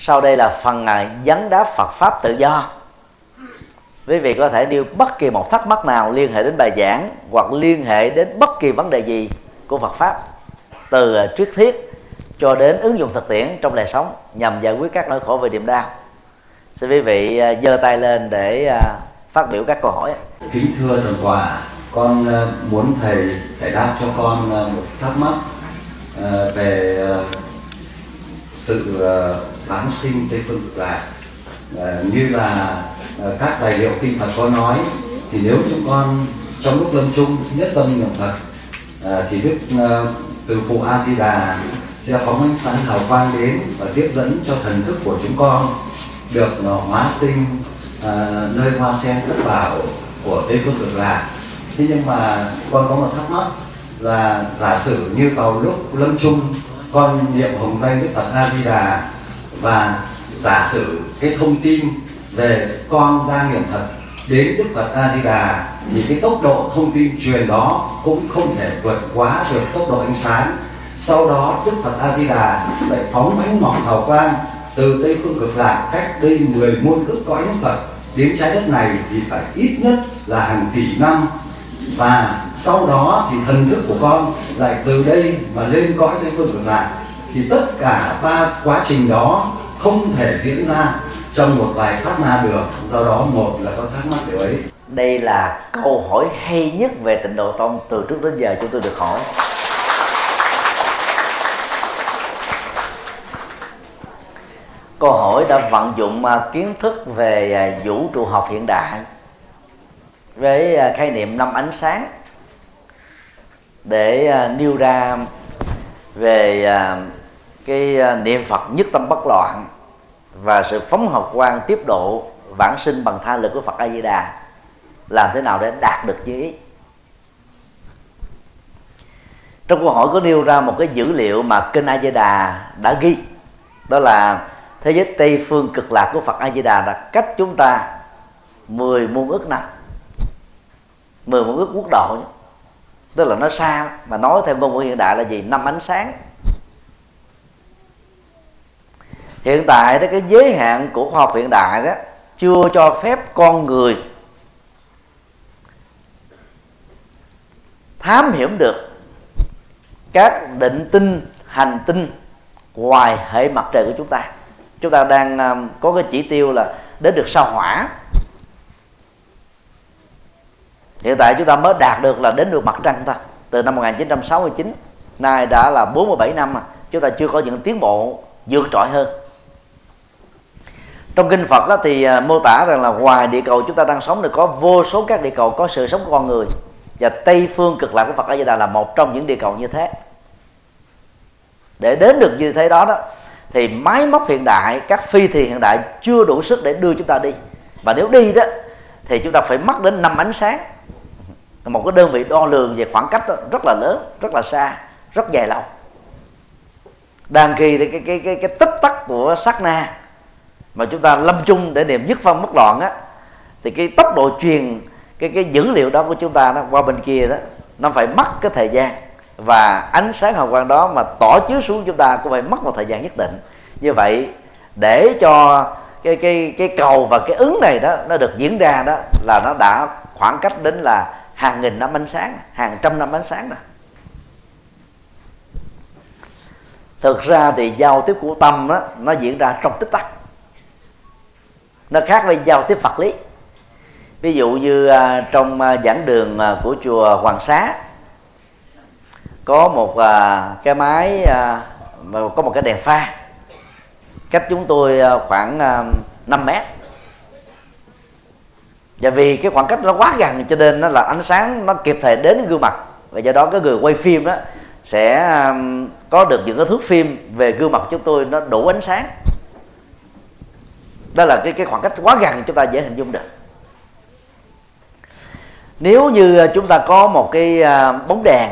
sau đây là phần à, vấn đáp Phật pháp tự do. Quý vị có thể nêu bất kỳ một thắc mắc nào liên hệ đến bài giảng hoặc liên hệ đến bất kỳ vấn đề gì của Phật pháp từ à, triết thuyết cho đến ứng dụng thực tiễn trong đời sống nhằm giải quyết các nỗi khổ về niềm đau. Xin quý vị à, giơ tay lên để à, phát biểu các câu hỏi. Kính thưa thần hòa, con muốn thầy giải đáp cho con một thắc mắc về sự bán sinh tây phương cực lạc ờ, như là à, các tài liệu kinh Phật có nói thì nếu chúng con trong lúc lâm chung nhất tâm niệm Phật à, thì đức à, từ phụ A Di Đà sẽ phóng ánh sáng hào quang đến và tiếp dẫn cho thần thức của chúng con được hóa sinh nơi hoa sen thất bảo của tây phương cực lạc thế nhưng mà con có một thắc mắc là giả sử như vào lúc lâm chung con niệm hồng danh đức phật a di đà và giả sử cái thông tin về con đang niệm phật đến đức phật a di đà thì cái tốc độ thông tin truyền đó cũng không thể vượt quá được tốc độ ánh sáng. Sau đó đức phật a di đà lại phóng ánh mỏng hào quang từ tây phương cực lạc cách đây 10 muôn ức cõi Đức phật đến trái đất này thì phải ít nhất là hàng tỷ năm. Và sau đó thì thần thức của con lại từ đây mà lên cõi tây phương cực lạc. Thì tất cả ba quá trình đó không thể diễn ra trong một vài sát na được. Do đó, một là có thắc mắc điều ấy. Đây là câu hỏi hay nhất về tịnh độ tông từ trước đến giờ chúng tôi được hỏi. Câu hỏi đã vận dụng à, kiến thức về à, vũ trụ học hiện đại với à, khái niệm năm ánh sáng để nêu ra về cái à, niệm phật nhất tâm bất loạn và sự phóng học quan tiếp độ vãng sinh bằng tha lực của phật a di đà làm thế nào để đạt được như ý? Trong câu hỏi có nêu ra một cái dữ liệu mà kinh a di đà đã ghi, đó là thế giới tây phương cực lạc của phật a di đà là cách chúng ta 10 muôn ước năm 10 muôn ước quốc độ tức là nó xa mà nói theo ngôn ngữ hiện đại là gì? Năm ánh sáng. Hiện tại đó, cái giới hạn của khoa học hiện đại đó, chưa cho phép con người thám hiểm được các định tinh, hành tinh ngoài hệ mặt trời của chúng ta. Chúng ta đang à, có cái chỉ tiêu là đến được sao hỏa. Hiện tại chúng ta mới đạt được là đến được mặt trăng ta, từ năm 1969 nay đã là 47 năm mà chúng ta chưa có những tiến bộ vượt trội hơn trong kinh Phật đó thì à, mô tả rằng là ngoài địa cầu chúng ta đang sống thì có vô số các địa cầu có sự sống của con người. Và Tây phương cực lạc của Phật A Di Đà là một trong những địa cầu như thế. Để đến được như thế đó đó thì máy móc hiện đại các phi thuyền hiện đại chưa đủ sức để đưa chúng ta đi. Và nếu đi đó thì chúng ta phải mất đến năm ánh sáng. Một cái đơn vị đo lường về khoảng cách đó, rất là lớn rất là xa rất dài lâu. Đang khi cái cái cái cái tích tắc của sát na mà chúng ta lâm chung để niệm nhất phân bất loạn á thì cái tốc độ truyền cái cái dữ liệu đó của chúng ta đó qua bên kia đó nó phải mất cái thời gian. Và ánh sáng hào quang đó mà tỏ chiếu xuống chúng ta cũng phải mất một thời gian nhất định. Như vậy để cho cái cái cái cầu và cái ứng này đó nó được diễn ra đó là nó đã khoảng cách đến là hàng nghìn năm ánh sáng hàng trăm năm ánh sáng rồi. Thực ra thì giao tiếp của tâm đó, nó diễn ra trong tích tắc nó khác với giao tiếp Phật lý. Ví dụ như à, trong à, giảng đường à, của chùa Hoàng Xá, có một cái máy có một cái đèn pha. Cách chúng tôi khoảng 5 mét. Và vì cái khoảng cách nó quá gần cho nên nó là ánh sáng nó kịp thời đến gương mặt. Và do đó cái người quay phim đó sẽ có được những cái thước phim về gương mặt chúng tôi nó đủ ánh sáng đó là cái cái khoảng cách quá gần chúng ta dễ hình dung được. Nếu như à, chúng ta có một cái à, bóng đèn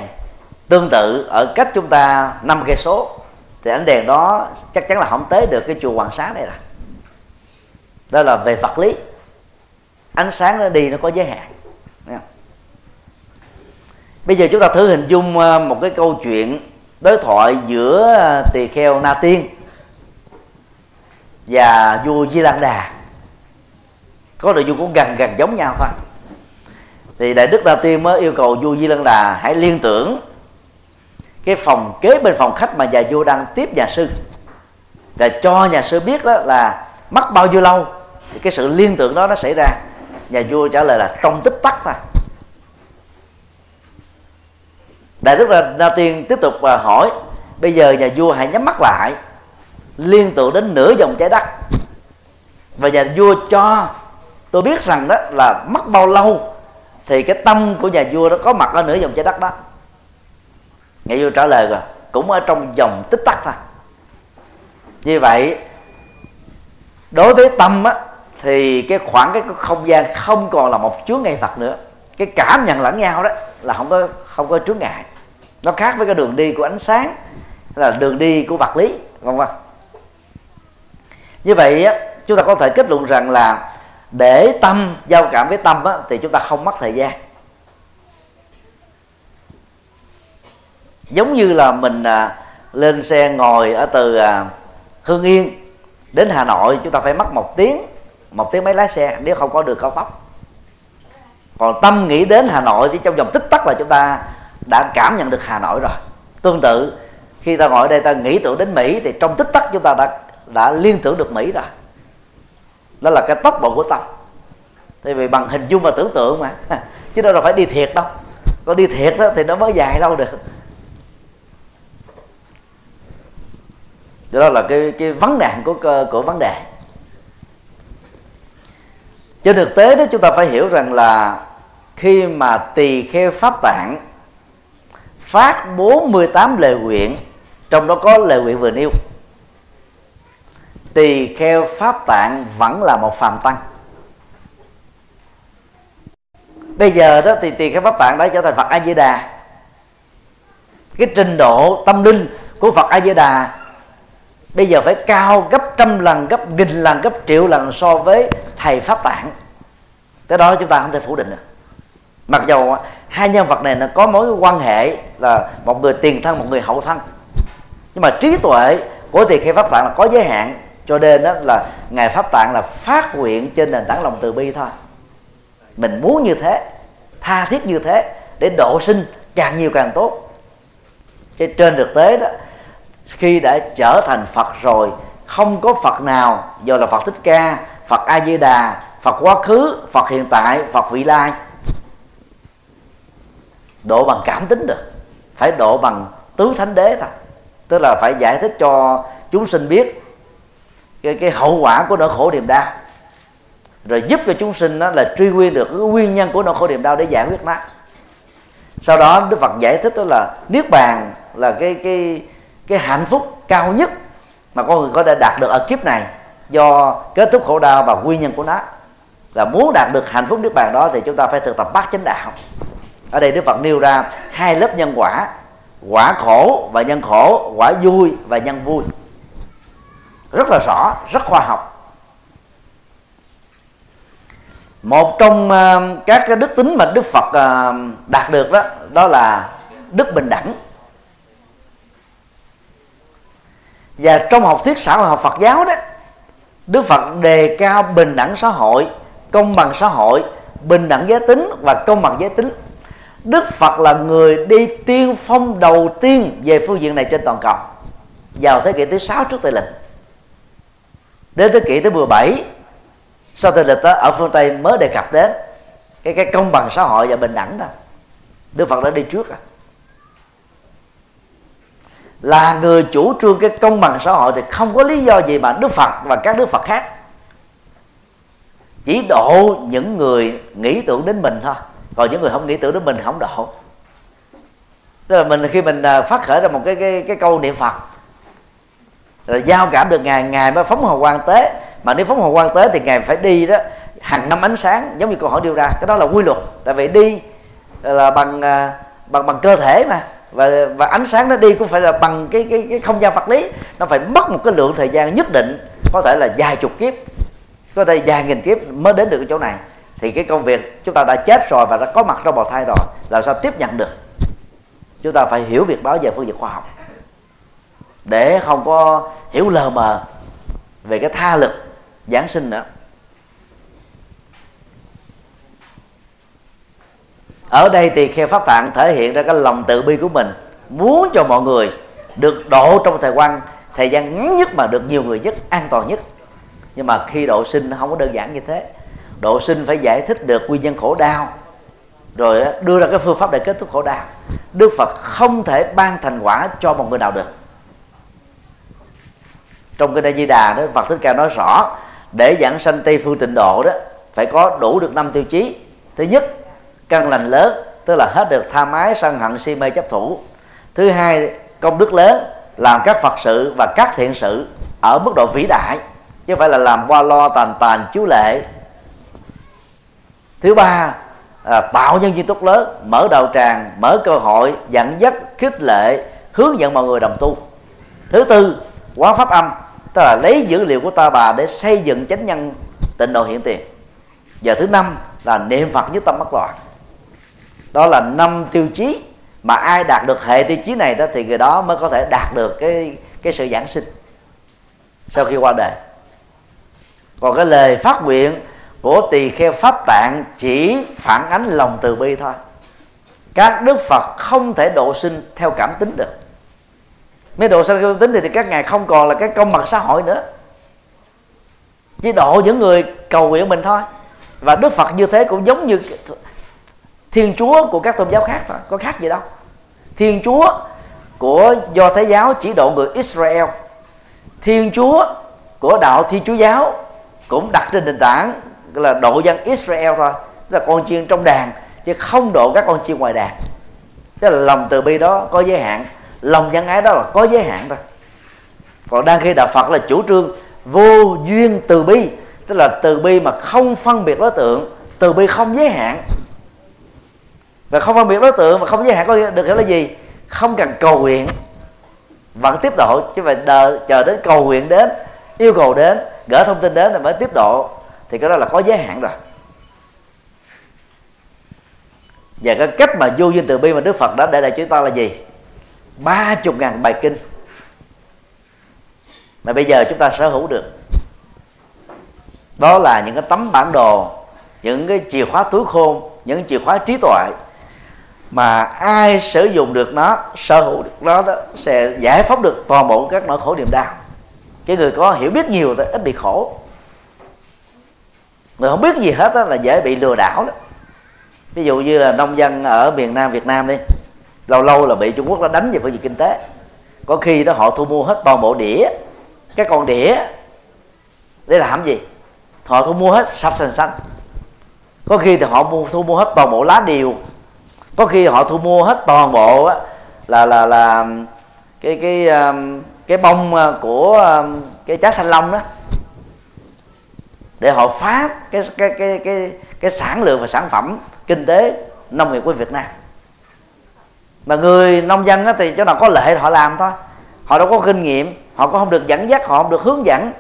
tương tự ở cách chúng ta năm cây số, thì ánh đèn đó chắc chắn là không tới được cái chùa Hoàng Xá này rồi. Đó là về vật lý. Ánh sáng nó đi nó có giới hạn. Bây giờ chúng ta thử hình dung à, một cái câu chuyện đối thoại giữa tỳ kheo na tiên và vua Di Lan Đà. Có nội dung cũng gần gần giống nhau thôi. Thì đại đức đa tiên mới yêu cầu vua Di Lăng Đà hãy liên tưởng cái phòng kế bên phòng khách mà nhà vua đang tiếp nhà sư. Và cho nhà sư biết đó là mất bao nhiêu lâu, thì cái sự liên tưởng đó nó xảy ra. Nhà vua trả lời là trong tích tắc thôi. Đại đức là đa tiên tiếp tục à, hỏi, bây giờ nhà vua hãy nhắm mắt lại liên tưởng đến nửa dòng trái đất. Và nhà vua cho tôi biết rằng đó là mất bao lâu thì cái tâm của nhà vua đó có mặt ở nửa dòng trái đất đó. Nhà vua trả lời rồi, cũng ở trong dòng tích tắc thôi. Như vậy, đối với tâm á, thì cái khoảng, cái không gian không còn là một chướng ngại vật nữa. Cái cảm nhận lẫn nhau đó là không có không có chướng ngại. Nó khác với cái đường đi của ánh sáng, là đường đi của vật lý, vân vân như vậy á, chúng ta có thể kết luận rằng là để tâm giao cảm với tâm á, thì chúng ta không mất thời gian. Giống như là mình à, lên xe ngồi ở từ à, hương yên đến hà nội chúng ta phải mất một tiếng một tiếng mấy lái xe nếu không có đường cao tốc. Còn tâm nghĩ đến hà nội thì trong vòng tích tắc là chúng ta đã cảm nhận được hà nội rồi. Tương tự khi ta ngồi ở đây ta nghĩ tưởng đến mỹ thì trong tích tắc chúng ta đã đã liên tưởng được mỹ rồi. Đó là cái tốc độ của tâm. Tại vì bằng hình dung và tưởng tượng mà. Chứ đâu là phải đi thiệt đâu. Có đi thiệt đó thì nó mới dài lâu được. Đó là cái cái vấn nạn của của vấn đề. Trên thực tế đó, chúng ta phải hiểu rằng là khi mà tỳ kheo pháp tạng phát 48 lời nguyện, trong đó có lời nguyện vừa nêu tỳ kheo pháp tạng vẫn là một phàm tăng. Bây giờ đó thì tỳ kheo pháp tạng đã trở thành phật a di đà cái trình độ tâm linh của phật a di đà bây giờ phải cao gấp trăm lần, gấp nghìn lần, gấp triệu lần so với thầy pháp tạng. Cái đó chúng ta không thể phủ định được. Mặc dù hai nhân vật này nó có mối quan hệ là một người tiền thân, một người hậu thân. Nhưng mà trí tuệ của tỳ kheo pháp tạng là có giới hạn cho nên đó là ngài pháp tạng là phát nguyện trên nền tảng lòng từ bi thôi. Mình muốn như thế, tha thiết như thế, để độ sinh càng nhiều càng tốt. Thế trên thực tế đó, khi đã trở thành phật rồi, không có phật nào, dù là phật thích ca, phật a di đà phật quá khứ, phật hiện tại, phật vị lai, độ bằng cảm tính được. Phải độ bằng tứ thánh đế thôi. Tức là phải giải thích cho chúng sinh biết cái, cái hậu quả của nỗi khổ niềm đau. Rồi giúp cho chúng sinh đó là truy nguyên được cái nguyên nhân của nỗi khổ niềm đau để giải quyết nó. Sau đó đức phật giải thích đó là niết bàn là cái cái cái hạnh phúc cao nhất mà con người có thể đạt được ở kiếp này do kết thúc khổ đau và nguyên nhân của nó. Là muốn đạt được hạnh phúc niết bàn đó thì chúng ta phải thực tập bát chánh đạo. Ở đây đức phật nêu ra hai lớp nhân quả quả khổ và nhân khổ quả vui và nhân vui rất là rõ rất khoa học. Một trong uh, các cái đức tính mà đức phật uh, đạt được đó đó là đức bình đẳng. Và trong học thuyết xã hội học phật giáo đó đức phật đề cao bình đẳng xã hội công bằng xã hội bình đẳng giới tính và công bằng giới tính. Đức phật là người đi tiên phong đầu tiên về phương diện này trên toàn cầu vào thế kỷ thứ sáu trước tây lịch đến thế kỷ thứ 17 sau thời lịch đó, ở phương tây mới đề cập đến cái cái công bằng xã hội và bình đẳng đó. Đức phật đã đi trước à. Là người chủ trương cái công bằng xã hội thì không có lý do gì mà đức phật và các đức phật khác chỉ độ những người nghĩ tưởng đến mình thôi. Còn những người không nghĩ tưởng đến mình không độ. Tức là mình khi mình à, phát khởi ra một cái cái cái câu niệm phật rồi giao cảm được ngài ngài mới phóng hồng quang tế. Mà nếu phóng hồng quang tế thì ngài phải đi đó, hàng năm ánh sáng, giống như câu hỏi đưa ra. Cái đó là quy luật. Tại vì đi là bằng à, bằng bằng cơ thể mà. Và và ánh sáng nó đi cũng phải là bằng cái cái cái không gian vật lý. Nó phải mất một cái lượng thời gian nhất định, có thể là vài chục kiếp, có thể vài nghìn kiếp mới đến được cái chỗ này. Thì cái công việc chúng ta đã chết rồi và đã có mặt trong bào thai rồi, làm sao tiếp nhận được? Chúng ta phải hiểu việc đó về phương diện khoa học để không có hiểu lờ mờ về cái tha lực giáng sinh nữa. Ở đây thì khe pháp tạng thể hiện ra cái lòng tự bi của mình, muốn cho mọi người được độ trong thời quan, thời gian ngắn nhất mà được nhiều người nhất, an toàn nhất. Nhưng mà khi độ sinh nó không có đơn giản như thế. Độ sinh phải giải thích được nguyên nhân khổ đau, rồi đưa ra cái phương pháp để kết thúc khổ đau. Đức phật không thể ban thành quả cho một người nào được trong cái di đà đó phật thích ca nói rõ để giảng sanh tây phương tịnh độ đó phải có đủ được năm tiêu chí. Thứ nhất căn lành lớn tức là hết được tha mái sân hận si mê chấp thủ. Thứ hai công đức lớn làm các phật sự và các thiện sự ở mức độ vĩ đại chứ không phải là làm qua lo tàn tàn chiếu lệ. Thứ ba à, tạo nhân viên tốt lớn mở đầu tràng mở cơ hội dẫn dắt khích lệ hướng dẫn mọi người đồng tu. Thứ tư quán pháp âm tức là lấy dữ liệu của ta bà để xây dựng chánh nhân tịnh độ hiện tiền. Và thứ năm là niệm phật nhất tâm bất loạn. Đó là năm tiêu chí mà ai đạt được hệ tiêu chí này đó thì người đó mới có thể đạt được cái cái sự giảng sinh sau khi qua đời. Còn cái lời phát nguyện của tỳ kheo pháp tạng chỉ phản ánh lòng từ bi thôi. Các đức phật không thể độ sinh theo cảm tính được mấy độ sanh tính thì, thì các ngài không còn là cái công bằng xã hội nữa. Chỉ độ những người cầu nguyện mình thôi. Và đức phật như thế cũng giống như thiên chúa của các tôn giáo khác thôi có khác gì đâu. Thiên chúa của do thái giáo chỉ độ người israel. Thiên chúa của đạo thiên chúa giáo cũng đặt trên nền tảng là độ dân israel thôi. Tức là con chiên trong đàn chứ không độ các con chiên ngoài đàn. Tức là lòng từ bi đó có giới hạn lòng nhân ái đó là có giới hạn thôi. Còn đang khi đạo phật là chủ trương vô duyên từ bi, tức là từ bi mà không phân biệt đối tượng, từ bi không giới hạn. Và không phân biệt đối tượng mà không giới hạn có được hiểu là gì? Không cần cầu nguyện, vẫn tiếp độ, chứ phải đợi chờ đến cầu nguyện đến, yêu cầu đến, gửi thông tin đến rồi mới tiếp độ. Thì cái đó là có giới hạn rồi. Và cái cách mà vô duyên từ bi mà Đức Phật đã để lại chúng ta là gì? Ba chục ngàn bài kinh. Mà bây giờ chúng ta sở hữu được. Đó là những cái tấm bản đồ, những cái chìa khóa túi khôn, những chìa khóa trí tuệ. Mà ai sử dụng được nó, sở hữu được nó đó, sẽ giải phóng được toàn bộ các nỗi khổ niềm đau. Cái người có hiểu biết nhiều thì ít bị khổ. Người không biết gì hết đó là dễ bị lừa đảo đó. Ví dụ như là nông dân ở miền nam việt nam đi lâu lâu là bị trung quốc nó đánh về phương diện kinh tế. Có khi đó họ thu mua hết toàn bộ đĩa cái con đĩa để làm gì? Họ thu mua hết sạch xanh xanh. Có khi thì họ mua thu mua hết toàn bộ lá điều có khi họ thu mua hết toàn bộ á, là là là cái cái um, cái bông à, của um, cái trái thanh long đó. Để họ phá cái cái cái cái cái sản lượng và sản phẩm kinh tế nông nghiệp của Việt Nam mà người nông dân á, thì chỗ nào có lệ họ làm thôi. Họ đâu có kinh nghiệm họ cũng không được dẫn dắt họ không được hướng dẫn.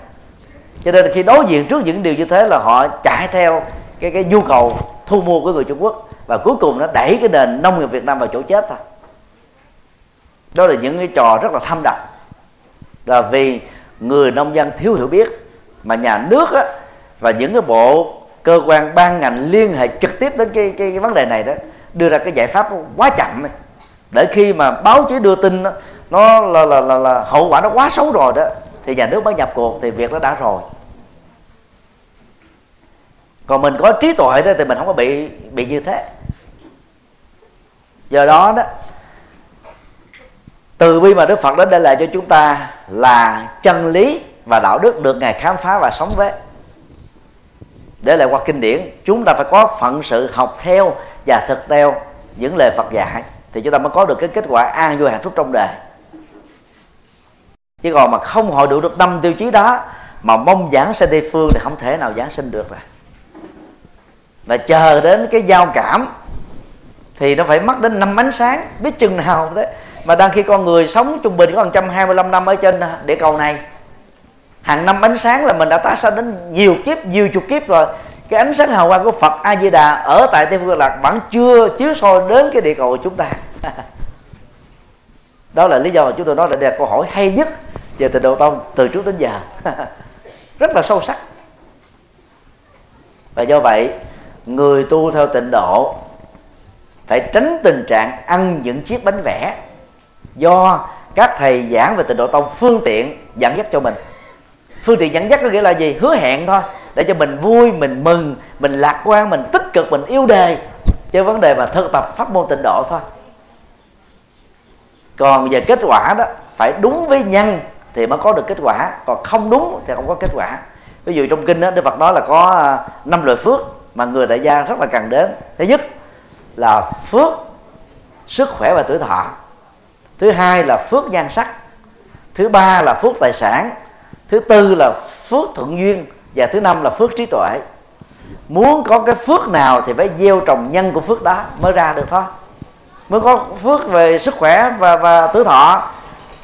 Cho nên khi đối diện trước những điều như thế là họ chạy theo cái cái nhu cầu thu mua của người Trung Quốc. Và cuối cùng nó đẩy cái nền nông nghiệp Việt Nam vào chỗ chết thôi. Đó là những cái trò rất là thâm độc. Là vì người nông dân thiếu hiểu biết mà nhà nước á, và những cái bộ cơ quan ban ngành liên hệ trực tiếp đến cái, cái, cái vấn đề này đó đưa ra cái giải pháp quá chậm này để khi mà báo chí đưa tin đó, nó là, là, là, là hậu quả nó quá xấu rồi đó thì nhà nước mới nhập cuộc thì việc nó đã rồi. Còn mình có trí tuệ đó thì mình không có bị bị như thế. Do đó đó từ bi mà đức phật đến đây lại cho chúng ta là chân lý và đạo đức được ngài khám phá và sống với. Để lại qua kinh điển chúng ta phải có phận sự học theo và thực theo những lời phật dạy thì chúng ta mới có được cái kết quả an vui hạnh phúc trong đời. Chứ còn mà không hội đủ được năm tiêu chí đó, mà mong giảng sinh tây phương thì không thể nào giảng sinh được rồi. Và chờ đến cái giao cảm, thì nó phải mất đến năm ánh sáng, biết chừng nào thế. Mà đang khi con người sống trung bình có 125 năm ở trên địa cầu này, hàng năm ánh sáng là mình đã tái sanh đến nhiều kiếp, nhiều chục kiếp rồi cái ánh sáng hào quang của Phật A Di Đà ở tại Tây Phương Lạc vẫn chưa chiếu soi đến cái địa cầu của chúng ta. Đó là lý do mà chúng tôi nói là đây là câu hỏi hay nhất về tình độ tông từ trước đến giờ. Rất là sâu sắc. Và do vậy, người tu theo tịnh độ phải tránh tình trạng ăn những chiếc bánh vẽ do các thầy giảng về tịnh độ tông phương tiện dẫn dắt cho mình. Phương tiện dẫn dắt có nghĩa là gì? Hứa hẹn thôi để cho mình vui, mình mừng, mình lạc quan, mình tích cực, mình yêu đề. Chứ vấn đề mà thực tập pháp môn tịnh độ thôi. Còn về kết quả đó, phải đúng với nhân thì mới có được kết quả. Còn không đúng thì không có kết quả. Ví dụ trong kinh đó, đức phật nói là có à, năm loại phước mà người tại gia rất là cần đến. Thứ nhất là phước sức khỏe và tuổi thọ. Thứ hai là phước nhan sắc. Thứ ba là phước tài sản. Thứ tư là phước thuận duyên và thứ năm là phước trí tuệ. Muốn có cái phước nào thì phải gieo trồng nhân của phước đó mới ra được thôi. Mới có phước về sức khỏe và và tuổi thọ.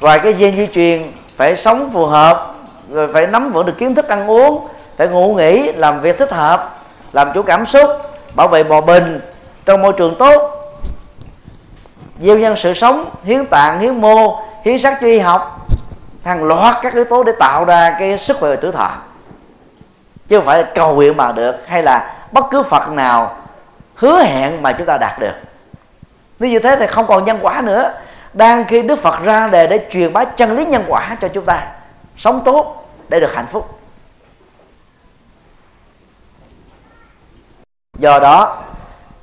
Và cái gen di truyền, phải sống phù hợp, rồi phải nắm vững được kiến thức ăn uống, phải ngủ nghỉ, làm việc thích hợp, làm chủ cảm xúc, bảo vệ bò bình trong môi trường tốt. Gieo nhân sự sống, hiến tạng, hiến mô, hiến sắc cho y học. Hàng loạt các yếu tố để tạo ra cái sức khỏe và tuổi thọ chứ không phải là cầu nguyện mà được, hay là bất cứ phật nào hứa hẹn mà chúng ta đạt được. Nếu như thế thì không còn nhân quả nữa. Đang khi đức phật ra đề để truyền bá chân lý nhân quả cho chúng ta, sống tốt để được hạnh phúc. Do đó,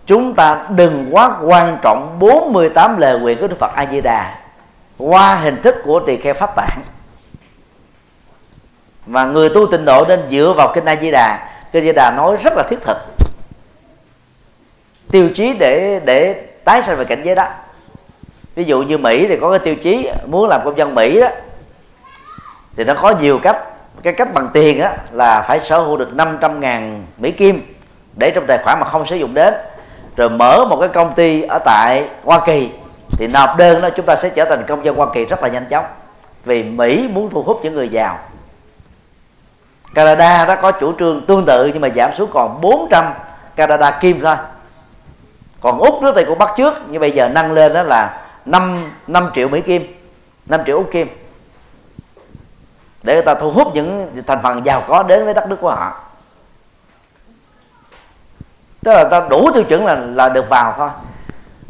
chúng ta đừng quá quan trọng 48 lời nguyện của Đức Phật A Di Đà qua hình thức của tỳ kheo pháp tạng và người tu tịnh độ nên dựa vào kinh A Di Đà. Kinh A Di Đà nói rất là thiết thực. Tiêu chí để để tái sanh về cảnh giới đó. Ví dụ như Mỹ thì có cái tiêu chí muốn làm công dân Mỹ đó, thì nó có nhiều cách. Cái cách bằng tiền á là phải sở hữu được 500 ngàn Mỹ Kim để trong tài khoản mà không sử dụng đến. Rồi mở một cái công ty ở tại Hoa Kỳ, thì nộp đơn đó chúng ta sẽ trở thành công dân Hoa Kỳ rất là nhanh chóng. Vì Mỹ muốn thu hút những người giàu. Canada đó có chủ trương tương tự nhưng mà giảm xuống còn 400 Canada kim thôi. Còn Úc nước thì cũng bắt trước nhưng bây giờ nâng lên đó là 5, 5 triệu Mỹ kim 5 triệu Úc kim. Để người ta thu hút những thành phần giàu có đến với đất nước của họ. Tức là ta đủ tiêu chuẩn là là được vào thôi.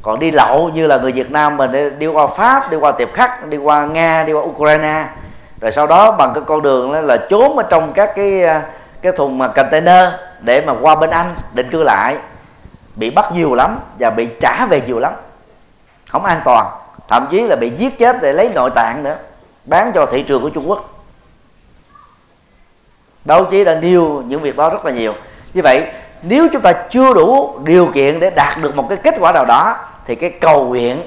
Còn đi lậu như là người Việt Nam mình đi qua Pháp đi qua Tiệp Khắc đi qua Nga đi qua Ukraine rồi sau đó bằng cái con đường đó là trốn ở trong các cái à, cái thùng mà container để mà qua bên Anh, định cư lại. Bị bắt nhiều lắm và bị trả về nhiều lắm. Không an toàn. Thậm chí là bị giết chết để lấy nội tạng nữa. Bán cho thị trường của Trung Quốc. Báo chí đã nêu những việc đó rất là nhiều. Như vậy, nếu chúng ta chưa đủ điều kiện để đạt được một cái kết quả nào đó, thì cái cầu nguyện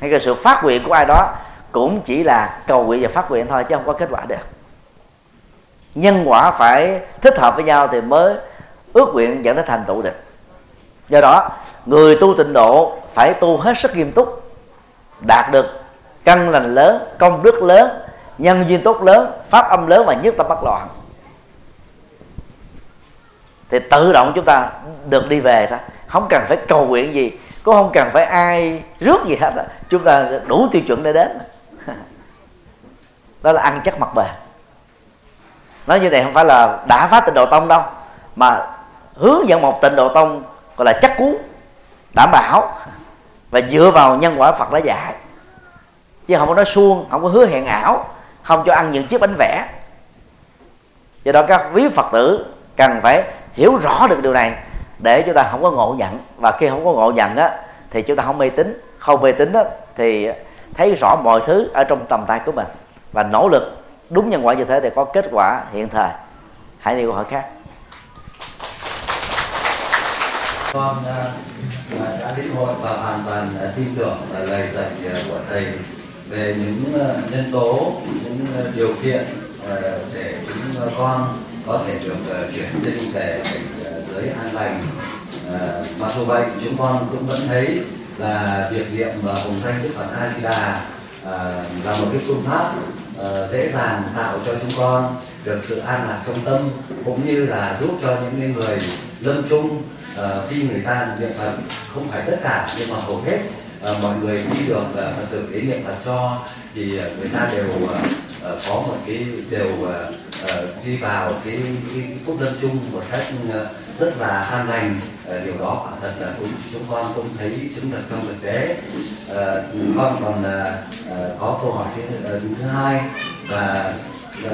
hay cái sự phát nguyện của ai đó cũng chỉ là cầu nguyện và phát nguyện thôi, chứ không có kết quả được. Nhân quả phải thích hợp với nhau thì mới ước nguyện dẫn đến thành tựu được. Do đó, người tu tịnh độ phải tu hết sức nghiêm túc, đạt được căn lành lớn, công đức lớn, nhân duyên tốt lớn, pháp âm lớn và nhất tâm bất loạn. Thì tự động chúng ta được đi về thôi. Không cần phải cầu nguyện gì, cũng không cần phải ai rước gì hết chúng ta đủ tiêu chuẩn để đến đó là ăn chắc mặt bền. Nói như này không phải là đã phá tịnh độ tông đâu, mà hướng dẫn một tịnh độ tông gọi là chắc cú, đảm bảo và dựa vào nhân quả phật đã dạy. Chứ không có nói suông, không có hứa hẹn ảo, không cho ăn những chiếc bánh vẽ. Do đó các quý phật tử cần phải hiểu rõ được điều này, để chúng ta không có ngộ nhận. Và khi không có ngộ nhận á, thì chúng ta không mê tín. Không mê tín á, thì thấy rõ mọi thứ ở trong tầm tay của mình và nỗ lực đúng nhân quả như thế thì có kết quả hiện thời. Hãy đi câu hỏi khác. Con uh, đã lĩnh hội và hoàn toàn uh, tin tưởng là lời dạy uh, của thầy về những uh, nhân tố những uh, điều kiện uh, để chúng uh, con có thể được uh, chuyển sinh về uh, giới an lành. Uh, mặc dù vậy chúng con cũng vẫn thấy là việc niệm uh, hồng danh đức phật a di đà uh, là một cái phương pháp uh, dễ dàng tạo cho chúng con được sự an lạc trong tâm cũng như là giúp cho những người lâm chung uh, khi người ta niệm phật không phải tất cả nhưng mà hầu hết uh, mọi người khi được uh, từ tử đến niệm phật cho thì uh, ờ, người ta đều uh, có một cái đều uh, uh, đi vào cái, cái phúc lâm chung một cách uh, rất là an lành. Uh, điều đó quả thật là cũng chúng con cũng thấy chứng thực trong thực tế. Uh, con còn uh, có câu hỏi thứ, uh, thứ hai và uh,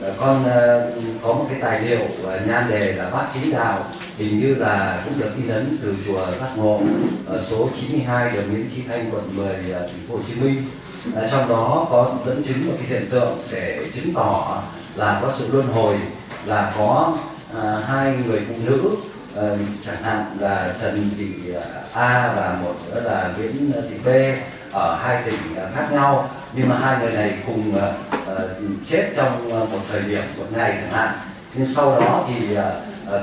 Ờ, con ờ, có một cái tài liệu nhan đề là bát chính đạo hình như là cũng được in ấn từ chùa giác ngộ ở số 92 đường Nguyễn Trí Thanh quận 10 ờ, thành phố Hồ Chí Minh. À, trong đó có dẫn chứng một cái hiện tượng để chứng tỏ là có sự luân hồi là có à, hai người phụ nữ à, chẳng hạn là Trần Thị A và một nữa là Nguyễn Thị B ở hai tỉnh khác nhau nhưng mà hai người này cùng uh, chết trong ờ, một thời điểm một ngày chẳng hạn. Nhưng sau đó thì uh,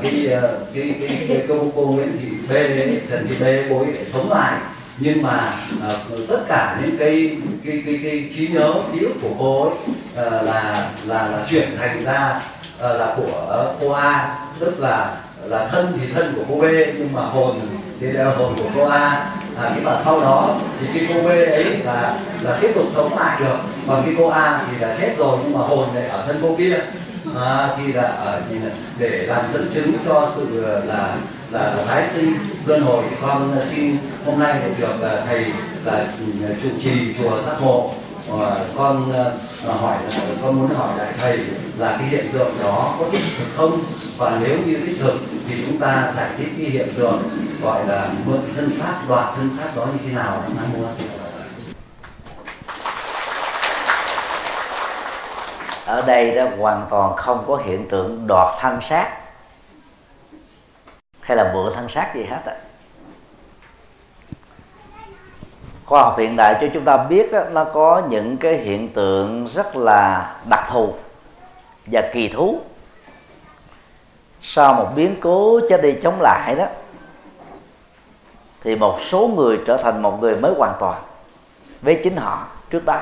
cái, cái cái cái, cái cô, cô Nguyễn Thị B Trần Thị B cô ấy sống lại. Nhưng mà uh, tất cả những cái cái cái, cái trí nhớ ký ức của cô ấy uh, là là là chuyển thành ra uh, là của cô A. Tức là là thân thì thân của cô B nhưng mà hồn thì là hồn của cô A à, nhưng mà sau đó thì cái cô B ấy là là tiếp tục sống lại được. Còn cái cô A thì là chết rồi nhưng mà hồn lại ở thân cô kia. À, thì là ở để làm dẫn chứng cho sự à, là là, là tái sinh luân hồi. Thì con xin hôm nay được là thầy là ừ, chủ trì chùa giác ngộ à, con ờ, mà hỏi con muốn hỏi lại thầy là cái hiện tượng đó có đích thực không? Và nếu như đích thực thì chúng ta giải thích cái hiện tượng gọi là mượn thân xác đoạt thân xác đó như thế nào nam mô ở đây đó hoàn toàn không có hiện tượng đoạt thân xác. Hay là mượn thân xác gì hết á khoa học hiện đại cho chúng ta biết đó, nó có những cái hiện tượng rất là đặc thù và kỳ thú. Sau một biến cố chết đi chống lại đó thì một số người trở thành một người mới hoàn toàn. Với chính họ trước đó.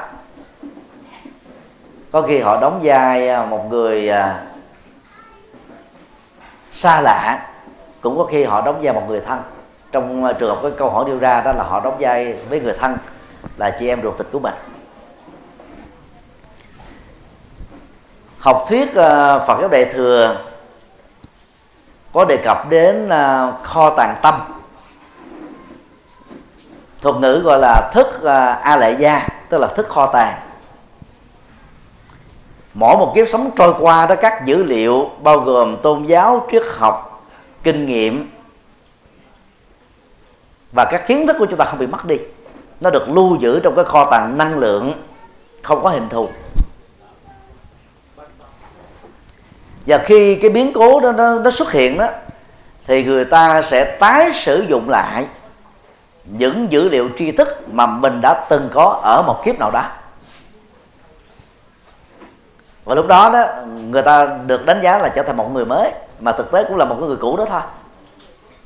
Có khi họ đóng vai à, một người à, xa lạ cũng có khi họ đóng vai một người thân trong ờ, trường hợp cái câu hỏi đưa ra đó là họ đóng vai với người thân, là chị em ruột thịt của mình. Học thuyết ờ, Phật giáo Đại thừa có đề cập đến ờ, kho tàng tâm. Thuật ngữ gọi là thức a lệ gia, tức là thức kho tàng. Mỗi một kiếp sống trôi qua đó, các dữ liệu bao gồm tôn giáo, triết học, kinh nghiệm và các kiến thức của chúng ta không bị mất đi. Nó được lưu giữ trong cái kho tàng năng lượng không có hình thù. Và khi cái biến cố đó nó, nó xuất hiện đó thì người ta sẽ tái sử dụng lại những dữ liệu tri thức mà mình đã từng có ở một kiếp nào đó. Và lúc đó đó người ta được đánh giá là trở thành một người mới mà thực tế cũng là một người cũ đó thôi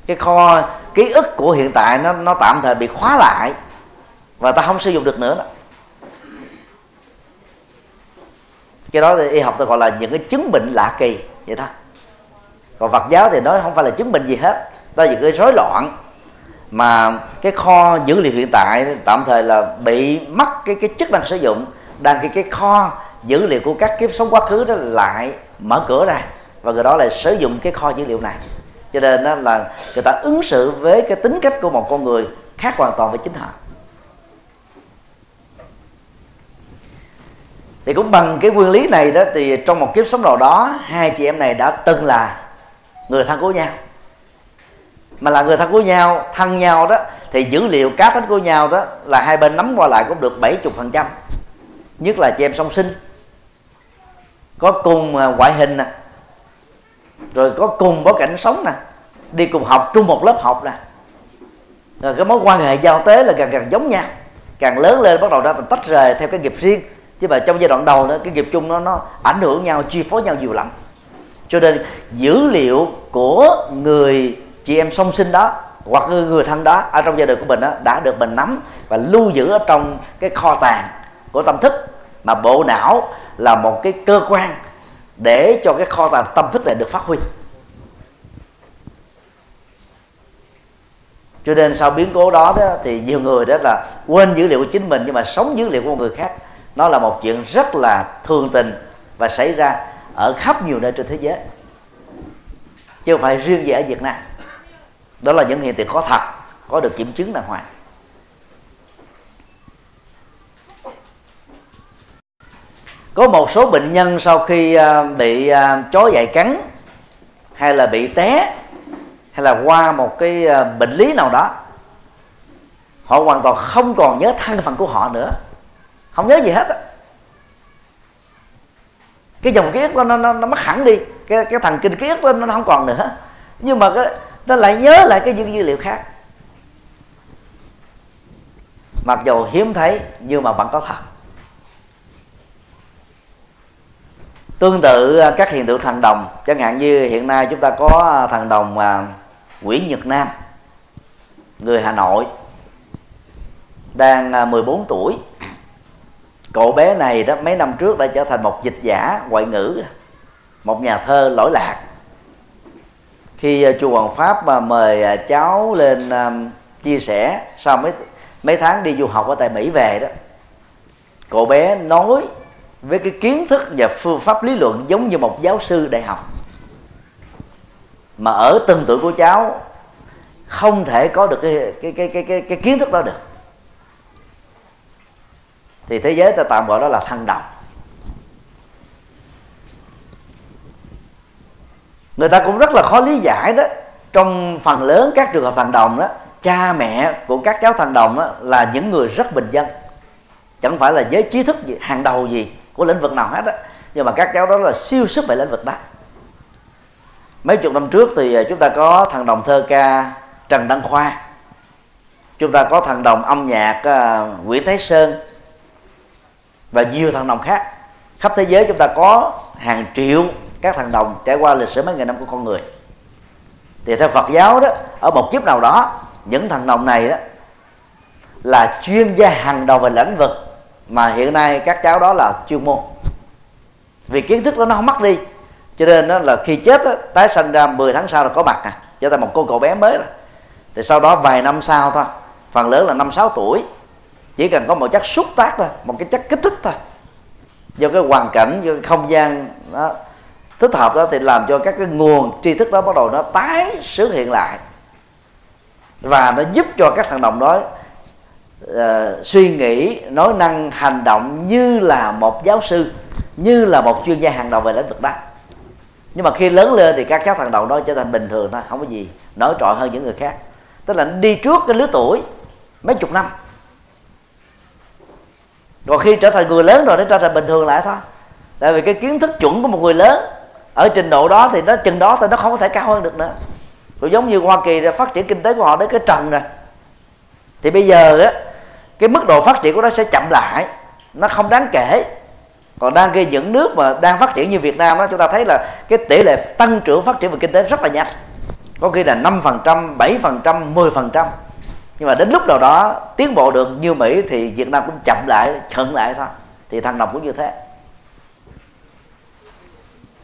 cái kho, ký ức của hiện tại nó nó tạm thời bị khóa lại và ta không sử dụng được nữa đó. Cái đó thì y học tôi gọi là những cái chứng bệnh lạ kỳ vậy đó. Còn Phật giáo thì nó không phải là chứng bệnh gì hết, đó là những cái rối loạn mà cái kho dữ liệu hiện tại tạm thời là bị mất cái cái chức năng sử dụng, đang cái cái kho dữ liệu của các kiếp sống quá khứ đó lại mở cửa ra và người đó lại sử dụng cái kho dữ liệu này cho nên đó là người ta ứng xử với cái tính cách của một con người khác hoàn toàn với chính họ. Thì cũng bằng cái nguyên lý này đó, thì trong một kiếp sống nào đó, hai chị em này đã từng là người thân của nhau. Mà là người thân của nhau, thân nhau đó, thì dữ liệu cá tính của nhau đó là hai bên nắm qua lại cũng được 70% nhất là chị em song sinh. Có cùng à, ngoại hình nè rồi có cùng bối cảnh sống nè đi cùng học chung một lớp học nè. Rồi cái mối quan hệ giao tế là càng càng giống nhau. Càng lớn lên bắt đầu ra thành tách rời theo cái nghiệp riêng. Chứ mà trong giai đoạn đầu đó cái nghiệp chung nó nó ảnh hưởng nhau chi phối nhau nhiều lắm. Cho nên dữ liệu của người chị em song sinh đó hoặc người, người thân đó ở trong gia đình của mình đó đã được mình nắm và lưu giữ ở trong cái kho tàng của tâm thức. Mà bộ não là một cái cơ quan để cho cái kho tàng tâm thức này được phát huy. Cho nên sau biến cố đó, đó thì nhiều người đó là quên dữ liệu của chính mình nhưng mà sống dữ liệu của người khác. Nó là một chuyện rất là thường tình và xảy ra ở khắp nhiều nơi trên thế giới. Chứ không phải riêng gì ở Việt Nam. Đó là những hiện tượng có thật có được kiểm chứng đàng hoàng. Có một số bệnh nhân sau khi à, bị à, chó dại cắn hay là bị té hay là qua một cái à, bệnh lý nào đó họ hoàn toàn không còn nhớ thân phận của họ nữa. Không nhớ gì hết á. Cái dòng ký ức nó, nó, nó mất hẳn đi. Cái cái thần kinh ký ức nó, nó không còn nữa. Nhưng mà cái nó lại nhớ lại cái những dữ liệu khác. Mặc dù hiếm thấy nhưng mà vẫn có thật. Tương tự à, các hiện tượng thần đồng. Chẳng hạn như hiện nay chúng ta có à, thần đồng à, Nguyễn Nhật Nam, người Hà Nội, đang 14 tuổi. Cậu bé này đó, mấy năm trước đã trở thành một dịch giả, ngoại ngữ, một nhà thơ lỗi lạc. Khi chùa Hoàng Pháp mà mời cháu lên chia sẻ, sau mấy mấy tháng đi du học ở tại Mỹ về đó, cậu bé nói với cái kiến thức và phương pháp lý luận giống như một giáo sư đại học. Mà ở từng tuổi của cháu không thể có được cái cái cái cái cái, cái kiến thức đó được. Thì thế giới ta tạm gọi đó là thăng đồng. Người ta cũng rất là khó lý giải đó. Trong phần lớn các trường hợp thằng đồng đó cha mẹ của các cháu thằng đồng đó, là những người rất bình dân. Chẳng phải là giới trí thức gì, hàng đầu gì của lĩnh vực nào hết á. Nhưng mà các cháu đó là siêu sức về lĩnh vực đó. Mấy chục năm trước thì à, chúng ta có thằng đồng thơ ca trần đăng khoa. Chúng ta có thằng đồng âm nhạc uh, nguyễn thái sơn và nhiều thằng đồng khác. Khắp thế giới chúng ta có hàng triệu các thằng đồng trải qua lịch sử mấy nghìn năm của con người. Thì theo Phật giáo đó ở một kiếp nào đó những thằng đồng này đó là chuyên gia hàng đầu về lĩnh vực mà hiện nay các cháu đó là chuyên môn. Vì kiến thức đó nó không mất đi cho nên đó là khi chết đó, tái sanh ra 10 tháng sau là có mặt à trở thành một cô cậu bé mới rồi. Thì sau đó vài năm sau thôi phần lớn là năm sáu tuổi chỉ cần có một chất xúc tác thôi một cái chất kích thích thôi do cái hoàn cảnh do cái không gian đó, thích hợp đó thì làm cho các cái nguồn tri thức đó bắt đầu nó tái xuất hiện lại. Và nó giúp cho các thằng đồng đó uh, suy nghĩ nói năng hành động như là một giáo sư như là một chuyên gia hàng đầu về lĩnh vực đó. Nhưng mà khi lớn lên thì các cháu thằng đầu đó trở thành bình thường thôi không có gì nổi trội hơn những người khác. Tức là đi trước cái lứa tuổi mấy chục năm. Còn khi trở thành người lớn rồi nó trở thành bình thường lại thôi. Tại vì cái kiến thức chuẩn của một người lớn ở trình độ đó thì nó chừng đó thì nó không có thể cao hơn được nữa. Rồi giống như hoa kỳ phát triển kinh tế của họ đến cái trần rồi thì bây giờ á cái mức độ phát triển của nó sẽ chậm lại. Nó không đáng kể. Còn đang gây những nước mà đang phát triển như Việt Nam đó chúng ta thấy là cái tỷ lệ tăng trưởng phát triển về kinh tế rất là nhanh. Có khi là 5%, 7%, 10% nhưng mà đến lúc nào đó tiến bộ được như Mỹ thì Việt Nam cũng chậm lại, chậm lại thôi. Thì thằng đồng cũng như thế.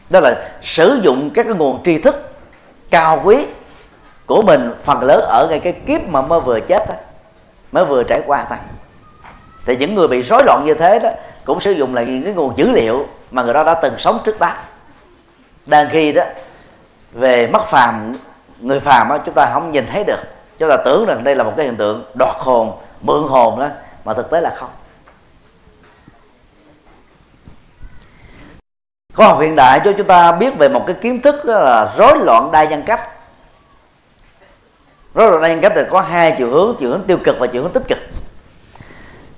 Đó là sử dụng các cái nguồn tri thức cao quý của mình phần lớn ở ngay cái kiếp mà mới vừa chết đó mới vừa trải qua thôi. Thì những người bị rối loạn như thế đó cũng sử dụng lại những cái nguồn dữ liệu mà người đó đã từng sống trước đó. Đang khi đó về mất phàm người phàm đó, chúng ta không nhìn thấy được. Chúng ta tưởng rằng đây là một cái hiện tượng đoạt hồn mượn hồn đó mà thực tế là không. Khoa học hiện đại cho chúng ta biết về một cái kiến thức là rối loạn đa nhân cách rối loạn đa nhân cách thì có hai chiều hướng chiều hướng tiêu cực và chiều hướng tích cực.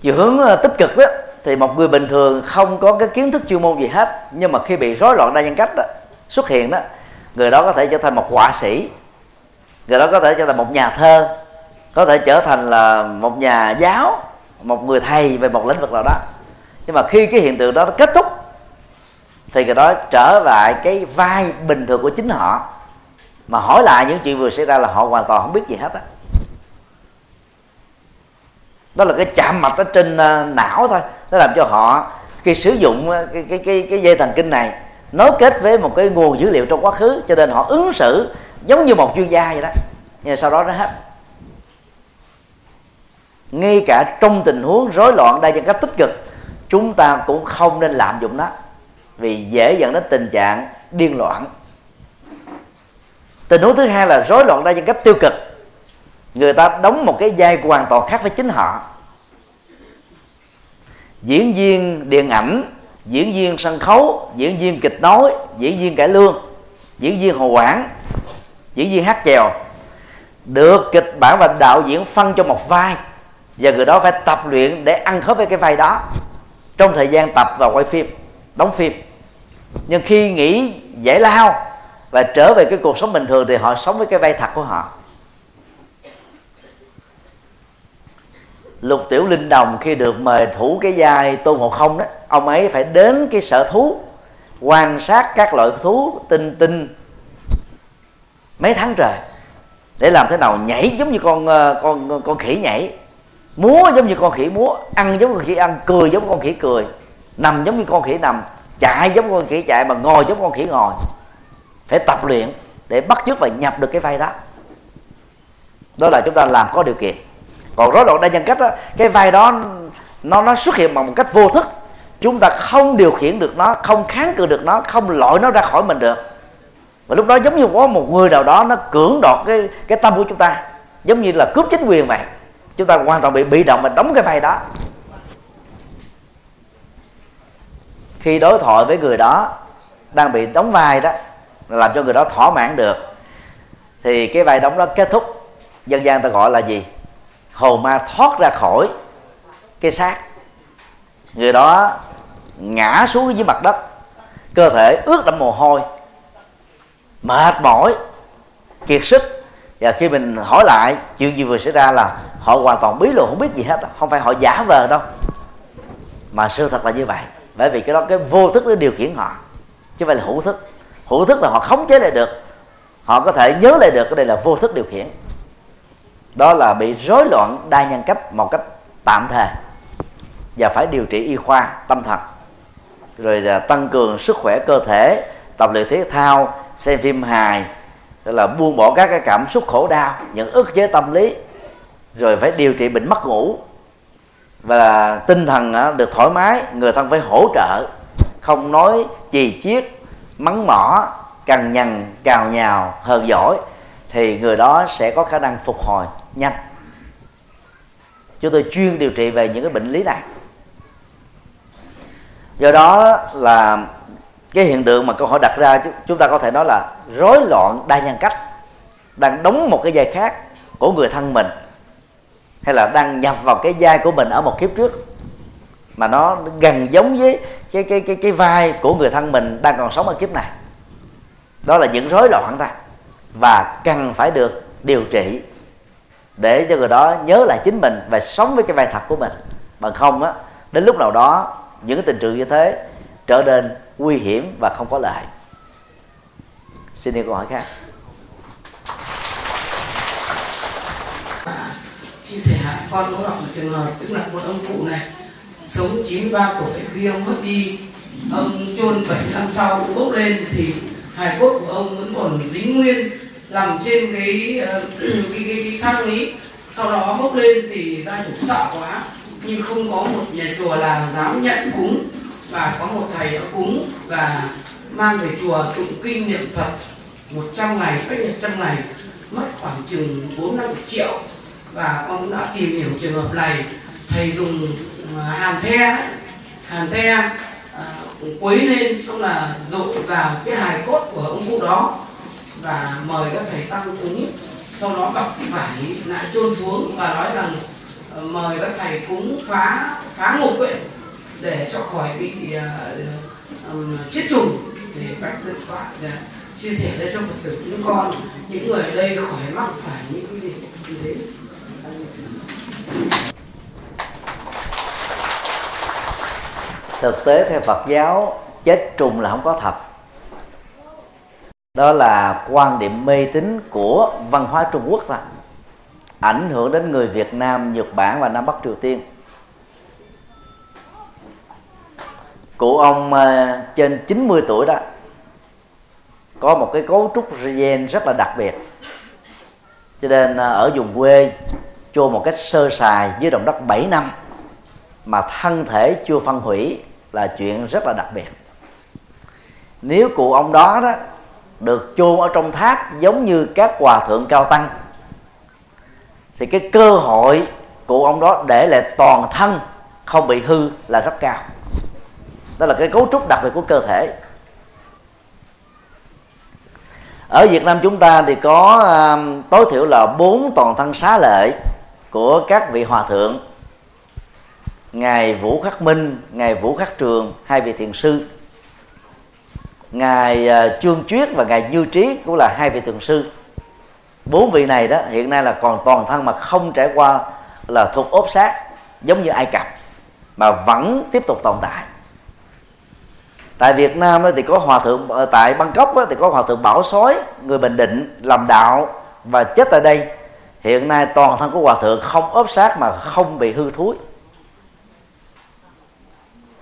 Chiều hướng ờ, tích cực đó thì một người bình thường không có cái kiến thức chuyên môn gì hết nhưng mà khi bị rối loạn đa nhân cách đó, xuất hiện đó người đó có thể trở thành một họa sĩ người đó có thể trở thành một nhà thơ có thể trở thành là một nhà giáo một người thầy về một lĩnh vực nào đó. Nhưng mà khi cái hiện tượng đó kết thúc thì người đó trở lại cái vai bình thường của chính họ mà hỏi lại những chuyện vừa xảy ra là họ hoàn toàn không biết gì hết á. Đó là cái chạm mạch ở trên ờ, não thôi. Nó làm cho họ khi sử dụng ờ, cái cái cái cái dây thần kinh này, nối kết với một cái nguồn dữ liệu trong quá khứ, cho nên họ ứng xử giống như một chuyên gia vậy đó. Nhưng sau đó nó hết. Ngay cả trong tình huống rối loạn đa nhân cách tích cực, chúng ta cũng không nên lạm dụng nó, vì dễ dẫn đến tình trạng điên loạn tình huống thứ hai là rối loạn đa nhân cách tiêu cực. Người ta đóng một cái vai hoàn toàn khác với chính họ. Diễn viên điện ảnh, diễn viên sân khấu, diễn viên kịch nói, diễn viên cải lương, diễn viên hồ quảng diễn viên hát chèo. Được kịch bản và đạo diễn phân cho một vai, và người đó phải tập luyện để ăn khớp với cái vai đó. Trong thời gian tập và quay phim, đóng phim. Nhưng khi nghỉ giải lao và trở về cái cuộc sống bình thường thì họ sống với cái vai thật của họ. Lục tiểu linh đồng khi được mời thủ cái vai tôn ngộ không đó, ông ấy phải đến cái sở thú, quan sát các loại thú tinh tinh mấy tháng trời để làm thế nào nhảy giống như con ờ, con con khỉ nhảy. Múa giống như con khỉ múa, ăn giống con khỉ ăn, cười giống con khỉ cười, nằm giống như con khỉ nằm, chạy giống con khỉ chạy mà ngồi giống con khỉ ngồi phải tập luyện để bắt chước và nhập được cái vai đó. Đó là chúng ta làm có điều kiện. Còn rối loạn đa nhân cách đó, cái vai đó nó nó xuất hiện bằng một cách vô thức. Chúng ta không điều khiển được nó không kháng cự được nó không loại nó ra khỏi mình được. Và lúc đó giống như có một người nào đó nó cưỡng đoạt cái cái tâm của chúng ta. Giống như là cướp chính quyền vậy. Chúng ta hoàn toàn bị bị động và đóng cái vai đó. Khi đối thoại với người đó đang bị đóng vai đó làm cho người đó thỏa mãn được. Thì cái vai đóng đó kết thúc. Dân gian ta gọi là gì? Hồn ma thoát ra khỏi cái xác. Người đó ngã xuống dưới mặt đất. Cơ thể ướt đẫm mồ hôi. Mệt mỏi, kiệt sức. Và khi mình hỏi lại, chuyện gì vừa xảy ra là họ hoàn toàn bí lộ không biết gì hết. Không phải họ giả vờ đâu. Mà sự thật là như vậy. Bởi vì cái đó cái vô thức nó điều khiển họ. Chứ không phải là hữu thức hữu thức là họ khống chế lại được. Họ có thể nhớ lại được cái đây là vô thức điều khiển. Đó là bị rối loạn đa nhân cách một cách tạm thời và phải điều trị y khoa tâm thần. Rồi là tăng cường sức khỏe cơ thể, tập luyện thể thao, xem phim hài, tức là buông bỏ các cái cảm xúc khổ đau, những ức chế tâm lý. Rồi phải điều trị bệnh mất ngủ. Và tinh thần à, được thoải mái, người thân phải hỗ trợ, không nói chì chiết mắng mỏ, cằn nhằn, cào nhào, hờn giỏi thì người đó sẽ có khả năng phục hồi nhanh. Chúng tôi chuyên điều trị về những cái bệnh lý này. Do đó là cái hiện tượng mà câu hỏi đặt ra chúng ta có thể nói là rối loạn đa nhân cách, đang đóng một cái vai khác của người thân mình, hay là đang nhập vào cái vai của mình ở một kiếp trước mà nó gần giống với cái cái cái cái vai của người thân mình đang còn sống ở kiếp này. Đó là những rối loạn ta. Và cần phải được điều trị để cho người đó nhớ lại chính mình và sống với cái vai thật của mình. Bằng không á, đến lúc nào đó, những cái tình trạng như thế trở nên nguy hiểm và không có lợi. Xin đi câu hỏi khác. Chia sẻ, con có gặp một trường hợp, tức là một ông cụ này sống 93 tuổi khi ông mất đi ông chôn 7 năm sau bốc lên thì hài cốt của ông vẫn còn dính nguyên nằm trên cái ờ, cái, cái, cái sang lý. Sau đó bốc lên thì gia chủ sợ quá nhưng không có một nhà chùa nào dám nhận cúng và có một thầy đã cúng và mang về chùa tụng kinh niệm phật 100 ngày cách nhật trăm ngày mất khoảng chừng bốn năm triệu. Và con đã tìm hiểu trường hợp này thầy dùng hàn the hàn the ờ, quấy lên xong là dội vào cái hài cốt của ông cụ đó và mời các thầy tăng cúng. Sau đó bọc vải lại chôn xuống và nói rằng ờ, mời các thầy cúng phá phá ngục ấy để cho khỏi bị uh, um, chết trùng. Để bác tự tọa chia sẻ đây cho phật tử những con những người ở đây khỏi mắc phải những cái gì như thế. Thực tế theo Phật giáo chết trùng là không có thật. Đó là quan điểm mê tín của văn hóa Trung Quốc là ảnh hưởng đến người Việt Nam, Nhật Bản và Nam Bắc Triều Tiên. Cụ ông ờ, trên 90 tuổi đó có một cái cấu trúc gen rất là đặc biệt. Cho nên ờ, ở vùng quê chôn một cách sơ sài dưới đồng đất 7 năm mà thân thể chưa phân hủy là chuyện rất là đặc biệt. Nếu cụ ông đó đó được chôn ở trong tháp giống như các hòa thượng cao tăng thì cái cơ hội cụ ông đó để lại toàn thân không bị hư là rất cao. Đó là cái cấu trúc đặc biệt của cơ thể. Ở Việt Nam chúng ta thì có um, tối thiểu là bốn toàn thân xá lệ của các vị hòa thượng ngài Vũ Khắc Minh, ngài Vũ Khắc Trường, hai vị thiền sư, ngài à, Trương Chuyết và ngài Như Trí cũng là hai vị thiền sư. Bốn vị này đó hiện nay là còn toàn thân mà không trải qua là thuộc ốp sát giống như Ai Cập mà vẫn tiếp tục tồn tại. Tại Việt Nam thì có hòa thượng ờ, tại Bangkok thì có hòa thượng Bảo Sói người Bình Định làm đạo và chết tại đây. Hiện nay toàn thân của hòa thượng không ốp sát mà không bị hư thúi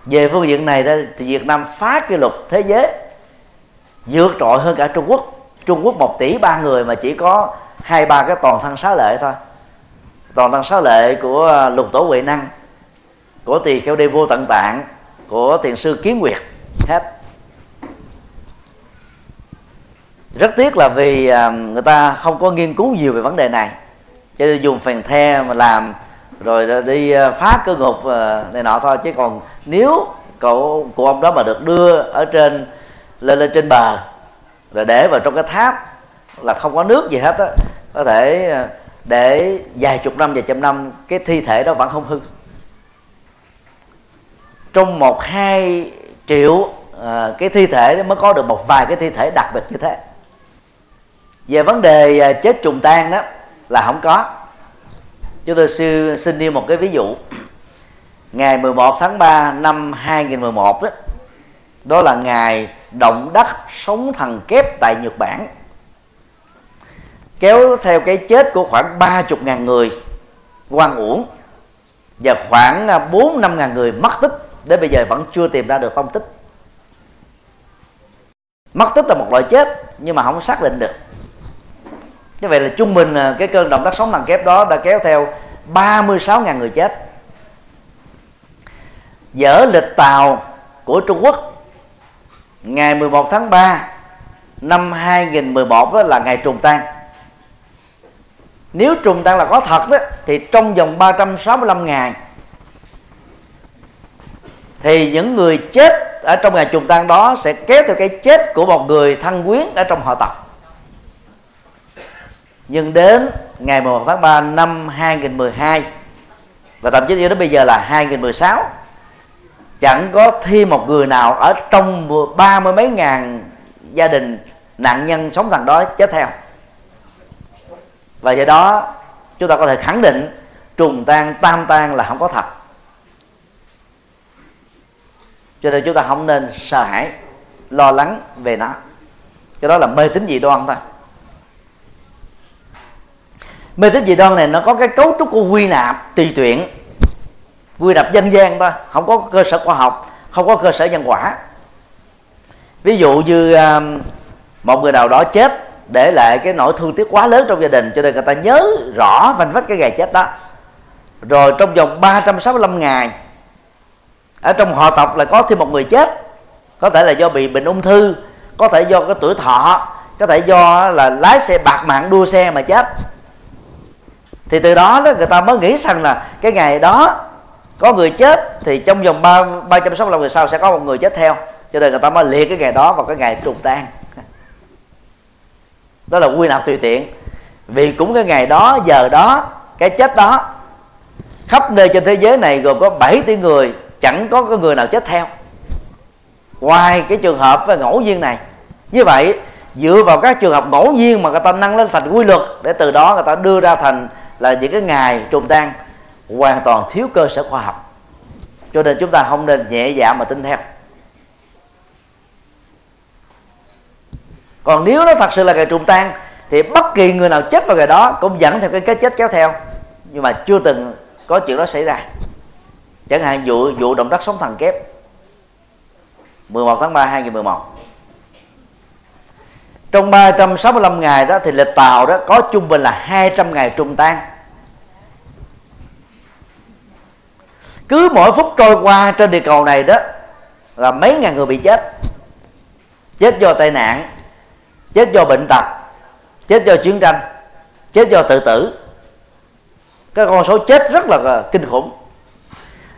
về phương diện này thì Việt Nam phá kỷ lục thế giới, vượt trội hơn cả Trung Quốc. Trung Quốc một tỷ ba người mà chỉ có hai, ba cái toàn thân xá lệ thôi. Toàn thân xá lệ của à, lục tổ huệ năng, của tỳ kheo đê vô tận tạng, của thiền sư kiến nguyệt, hết. Rất tiếc là vì à, người ta không có nghiên cứu nhiều về vấn đề này, cho nên dùng phèn the mà làm rồi đi à, phá cơ ngục à, này nọ thôi. Chứ còn nếu cậu của ông đó mà được đưa ở trên lên lên trên bờ rồi để vào trong cái tháp là không có nước gì hết á có thể à, để vài chục năm vài trăm năm cái thi thể đó vẫn không hư. Trong một hai triệu à, cái thi thể mới có được một vài cái thi thể đặc biệt như thế. Về vấn đề chết trùng tan đó là không có chúng tôi sư xin đi một cái ví dụ. Ngày 11 tháng 3 năm 2011 đó, đó là ngày động đất sống thần kép tại Nhật Bản. Kéo theo cái chết của khoảng 30.000 người quan uổng và khoảng 4 à, năm ngàn người mất tích đến bây giờ vẫn chưa tìm ra được phong tích. Mất tích là một loại chết nhưng mà không xác định được như vậy là trung bình à, cái cơn động đất sóng thần kép đó đã kéo theo 36.000 người chết. Dở lịch tàu của Trung Quốc, ngày 11 tháng 3 năm 2011 đó là ngày trùng tan. Nếu trùng tan là có thật đó, thì trong vòng 365 ngày, thì những người chết ở trong ngày trùng tan đó sẽ kéo theo cái chết của một người thân quyến ở trong họ tộc nhưng đến ngày 11 tháng 3 năm 2012 và thậm chí đến bây giờ là 2016 chẳng có thêm một người nào ở trong ba mươi mấy ngàn gia đình nạn nhân sống thằng đó chết theo. Và do đó, chúng ta có thể khẳng định trùng tan, tam tan là không có thật. Cho nên chúng ta không nên sợ hãi, lo lắng về nó. Cái đó là mê tín dị đoan thôi mê tín dị đoan này nó có cái cấu trúc của quy nạp tùy tuyển. Quy nạp dân gian thôi, không có cơ sở khoa học, không có cơ sở nhân quả. Ví dụ như um, một người nào đó chết để lại cái nỗi thương tiếc quá lớn trong gia đình, cho nên người ta nhớ rõ vanh vách cái ngày chết đó. Rồi trong vòng 365 ngày, ở trong họ tộc là có thêm một người chết. Có thể là do bị bệnh ung thư, có thể do cái tuổi thọ, có thể do là lái xe bạc mạng đua xe mà chết thì từ đó đó, người ta mới nghĩ rằng là cái ngày đó có người chết thì trong vòng ba ba trăm sáu mươi ngày sau sẽ có một người chết theo. Cho nên người ta mới liệt cái ngày đó vào cái ngày trùng tan. Đó là quy nạp tùy tiện. Vì cũng cái ngày đó, giờ đó, cái chết đó, khắp nơi trên thế giới này gồm có 7 tỷ người, chẳng có cái người nào chết theo. Ngoài cái trường hợp và ngẫu nhiên này. Như vậy, dựa vào các trường hợp ngẫu nhiên mà người ta nâng lên thành quy luật, để từ đó người ta đưa ra thành là những cái ngày trùng tan, hoàn toàn thiếu cơ sở khoa học. Cho nên chúng ta không nên nhẹ dạ mà tin theo. Còn nếu nó thật sự là ngày trùng tan, thì bất kỳ người nào chết vào ngày đó cũng dẫn theo cái cái chết kéo theo. Nhưng mà chưa từng có chuyện đó xảy ra. Chẳng hạn vụ vụ động đất sóng thần kép 11 tháng 3 2011 trong 365 ngày đó thì lịch tàu đó có trung bình là 200 ngày trùng tan. Cứ mỗi phút trôi qua trên địa cầu này đó là mấy ngàn người bị chết. Chết do tai nạn chết do bệnh tật chết do chiến tranh chết do tự tử. Cái con số chết rất là kinh khủng.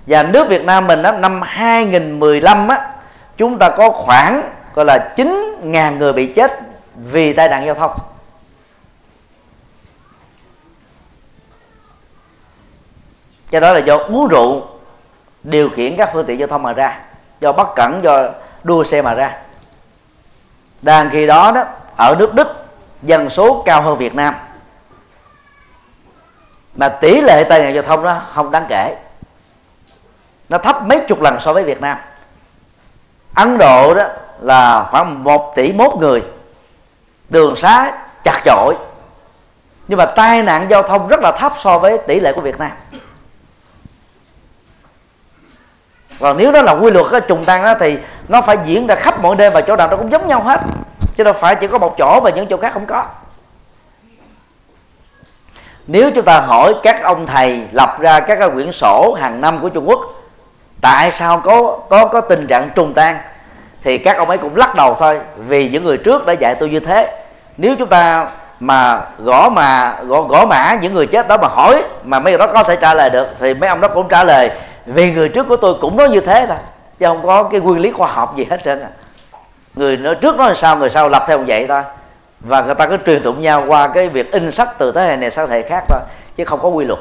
Và nước Việt Nam mình đó, năm 2015 á chúng ta có khoảng gọi là 9.000 người bị chết vì tai nạn giao thông. Cho đó là do uống rượu điều khiển các phương tiện giao thông mà ra, do bất cẩn, do đua xe mà ra. Đang khi đó đó, ở nước Đức, dân số cao hơn Việt Nam. Mà tỷ lệ tai nạn giao thông đó không đáng kể. Nó thấp mấy chục lần so với Việt Nam. Ấn Độ đó là khoảng 1 tỷ mốt người. Đường xá chặt chội. Nhưng mà tai nạn giao thông rất là thấp so với tỷ lệ của Việt Nam. Còn nếu đó là quy luật cái trùng tan đó thì nó phải diễn ra khắp mọi nơi và chỗ nào nó cũng giống nhau hết. Chứ đâu phải chỉ có một chỗ và những chỗ khác không có. Nếu chúng ta hỏi các ông thầy lập ra các cái quyển sổ hàng năm của Trung Quốc tại sao có có có tình trạng trùng tan thì các ông ấy cũng lắc đầu thôi vì những người trước đã dạy tôi như thế. Nếu chúng ta mà gõ mà gõ, gõ mã những người chết đó mà hỏi mà mấy người đó có thể trả lời được thì mấy ông đó cũng trả lời vì người trước của tôi cũng nói như thế thôi chứ không có cái nguyên lý khoa học gì hết trơn à người nói trước nói sao người sau lập theo vậy thôi. Và người ta cứ truyền tụng nhau qua cái việc in sách từ thế hệ này sang thế hệ khác thôi chứ không có quy luật.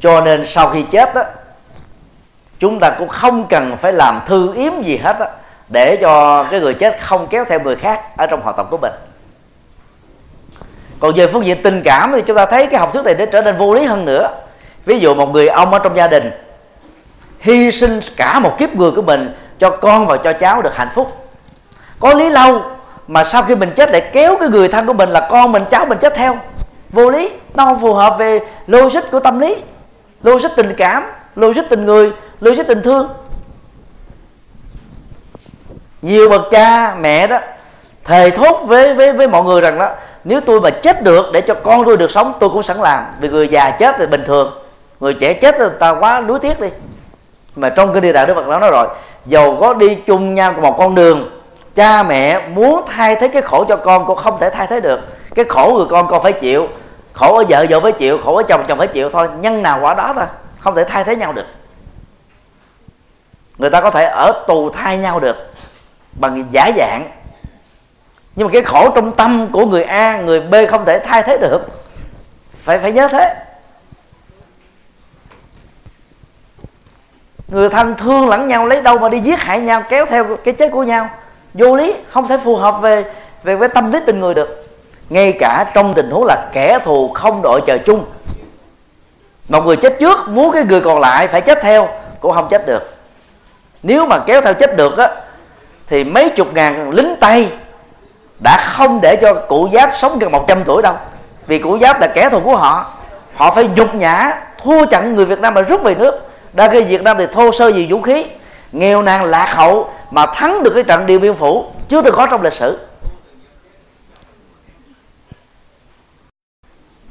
Cho nên sau khi chết đó, chúng ta cũng không cần phải làm thư yếm gì hết đó, để cho cái người chết không kéo theo người khác ở trong hoạt động của mình còn về phương diện tình cảm thì chúng ta thấy cái học thuyết này để trở nên vô lý hơn nữa. Ví dụ một người ông ở trong gia đình hy sinh cả một kiếp người của mình cho con và cho cháu được hạnh phúc. Có lý lâu mà sau khi mình chết lại kéo cái người thân của mình là con mình, cháu mình chết theo. Vô lý, nó không phù hợp về logic của tâm lý, logic tình cảm, logic tình người, logic tình thương. Nhiều bậc cha mẹ đó, thề thốt với với với mọi người rằng đó nếu tôi mà chết được để cho con tôi được sống, tôi cũng sẵn làm. Vì người già chết thì bình thường. Người trẻ chết thì ta quá nuối tiếc đi. Mà trong kinh địa tạng đức phật nói rồi, dầu có đi chung nhau một con đường, cha mẹ muốn thay thế cái khổ cho con, cũng không thể thay thế được. Cái khổ người con con phải chịu. Khổ ở vợ vợ phải chịu. Khổ ở chồng chồng phải chịu thôi. Nhân nào quả đó thôi, không thể thay thế nhau được. Người ta có thể ở tù thay nhau được bằng giả dạng nhưng mà cái khổ trong tâm của người A, người B không thể thay thế được. Phải phải nhớ thế. Người thân thương lẫn nhau lấy đâu mà đi giết hại nhau, kéo theo cái chết của nhau. Vô lý, không thể phù hợp về về với tâm lý tình người được. Ngay cả trong tình huống là kẻ thù không đội trời chung. Một người chết trước, muốn cái người còn lại phải chết theo, cũng không chết được. Nếu mà kéo theo chết được á, thì mấy chục ngàn lính tây đã không để cho cụ giáp sống gần 100 tuổi đâu. Vì cụ giáp là kẻ thù của họ. Họ phải nhục nhã, thua chặn người Việt Nam mà rút về nước. Đã gây Việt Nam thì thô sơ gì vũ khí. Nghèo nàn lạc hậu mà thắng được cái trận Điện Biên Phủ chưa từng có trong lịch sử.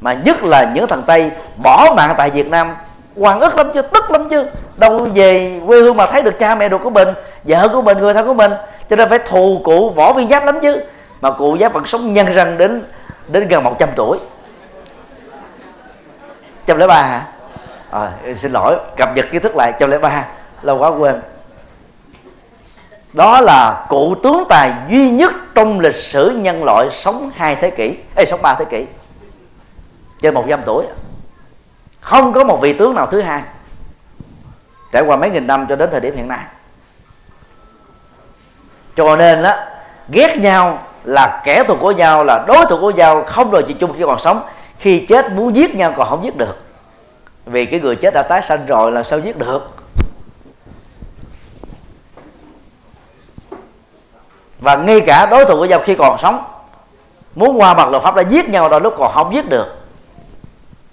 Mà nhất là những thằng Tây bỏ mạng tại Việt Nam, hoàng ức lắm chứ, tức lắm chứ. Đâu về quê hương mà thấy được cha mẹ ruột của mình, vợ của mình, người thân của mình. Cho nên phải thù cụ võ viên giáp lắm chứ mà cụ giáp vẫn sống nhân răng đến đến gần 100 tuổi. Trăm lẻ ba hả? À, xin lỗi cập nhật kiến thức lại trăm lẻ ba lâu quá quên. Đó là cụ tướng tài duy nhất trong lịch sử nhân loại sống hai thế kỷ hay sống ba thế kỷ. Trên một trăm tuổi. Không có một vị tướng nào thứ hai. Trải qua mấy nghìn năm cho đến thời điểm hiện nay. Cho nên đó ghét nhau là kẻ thù của nhau, là đối thủ của nhau, không đòi chỉ chung khi còn sống. Khi chết muốn giết nhau còn không giết được. Vì cái người chết đã tái sanh rồi là sao giết được? Và ngay cả đối thủ của nhau khi còn sống, muốn qua mặt luật pháp đã giết nhau, đôi lúc còn không giết được.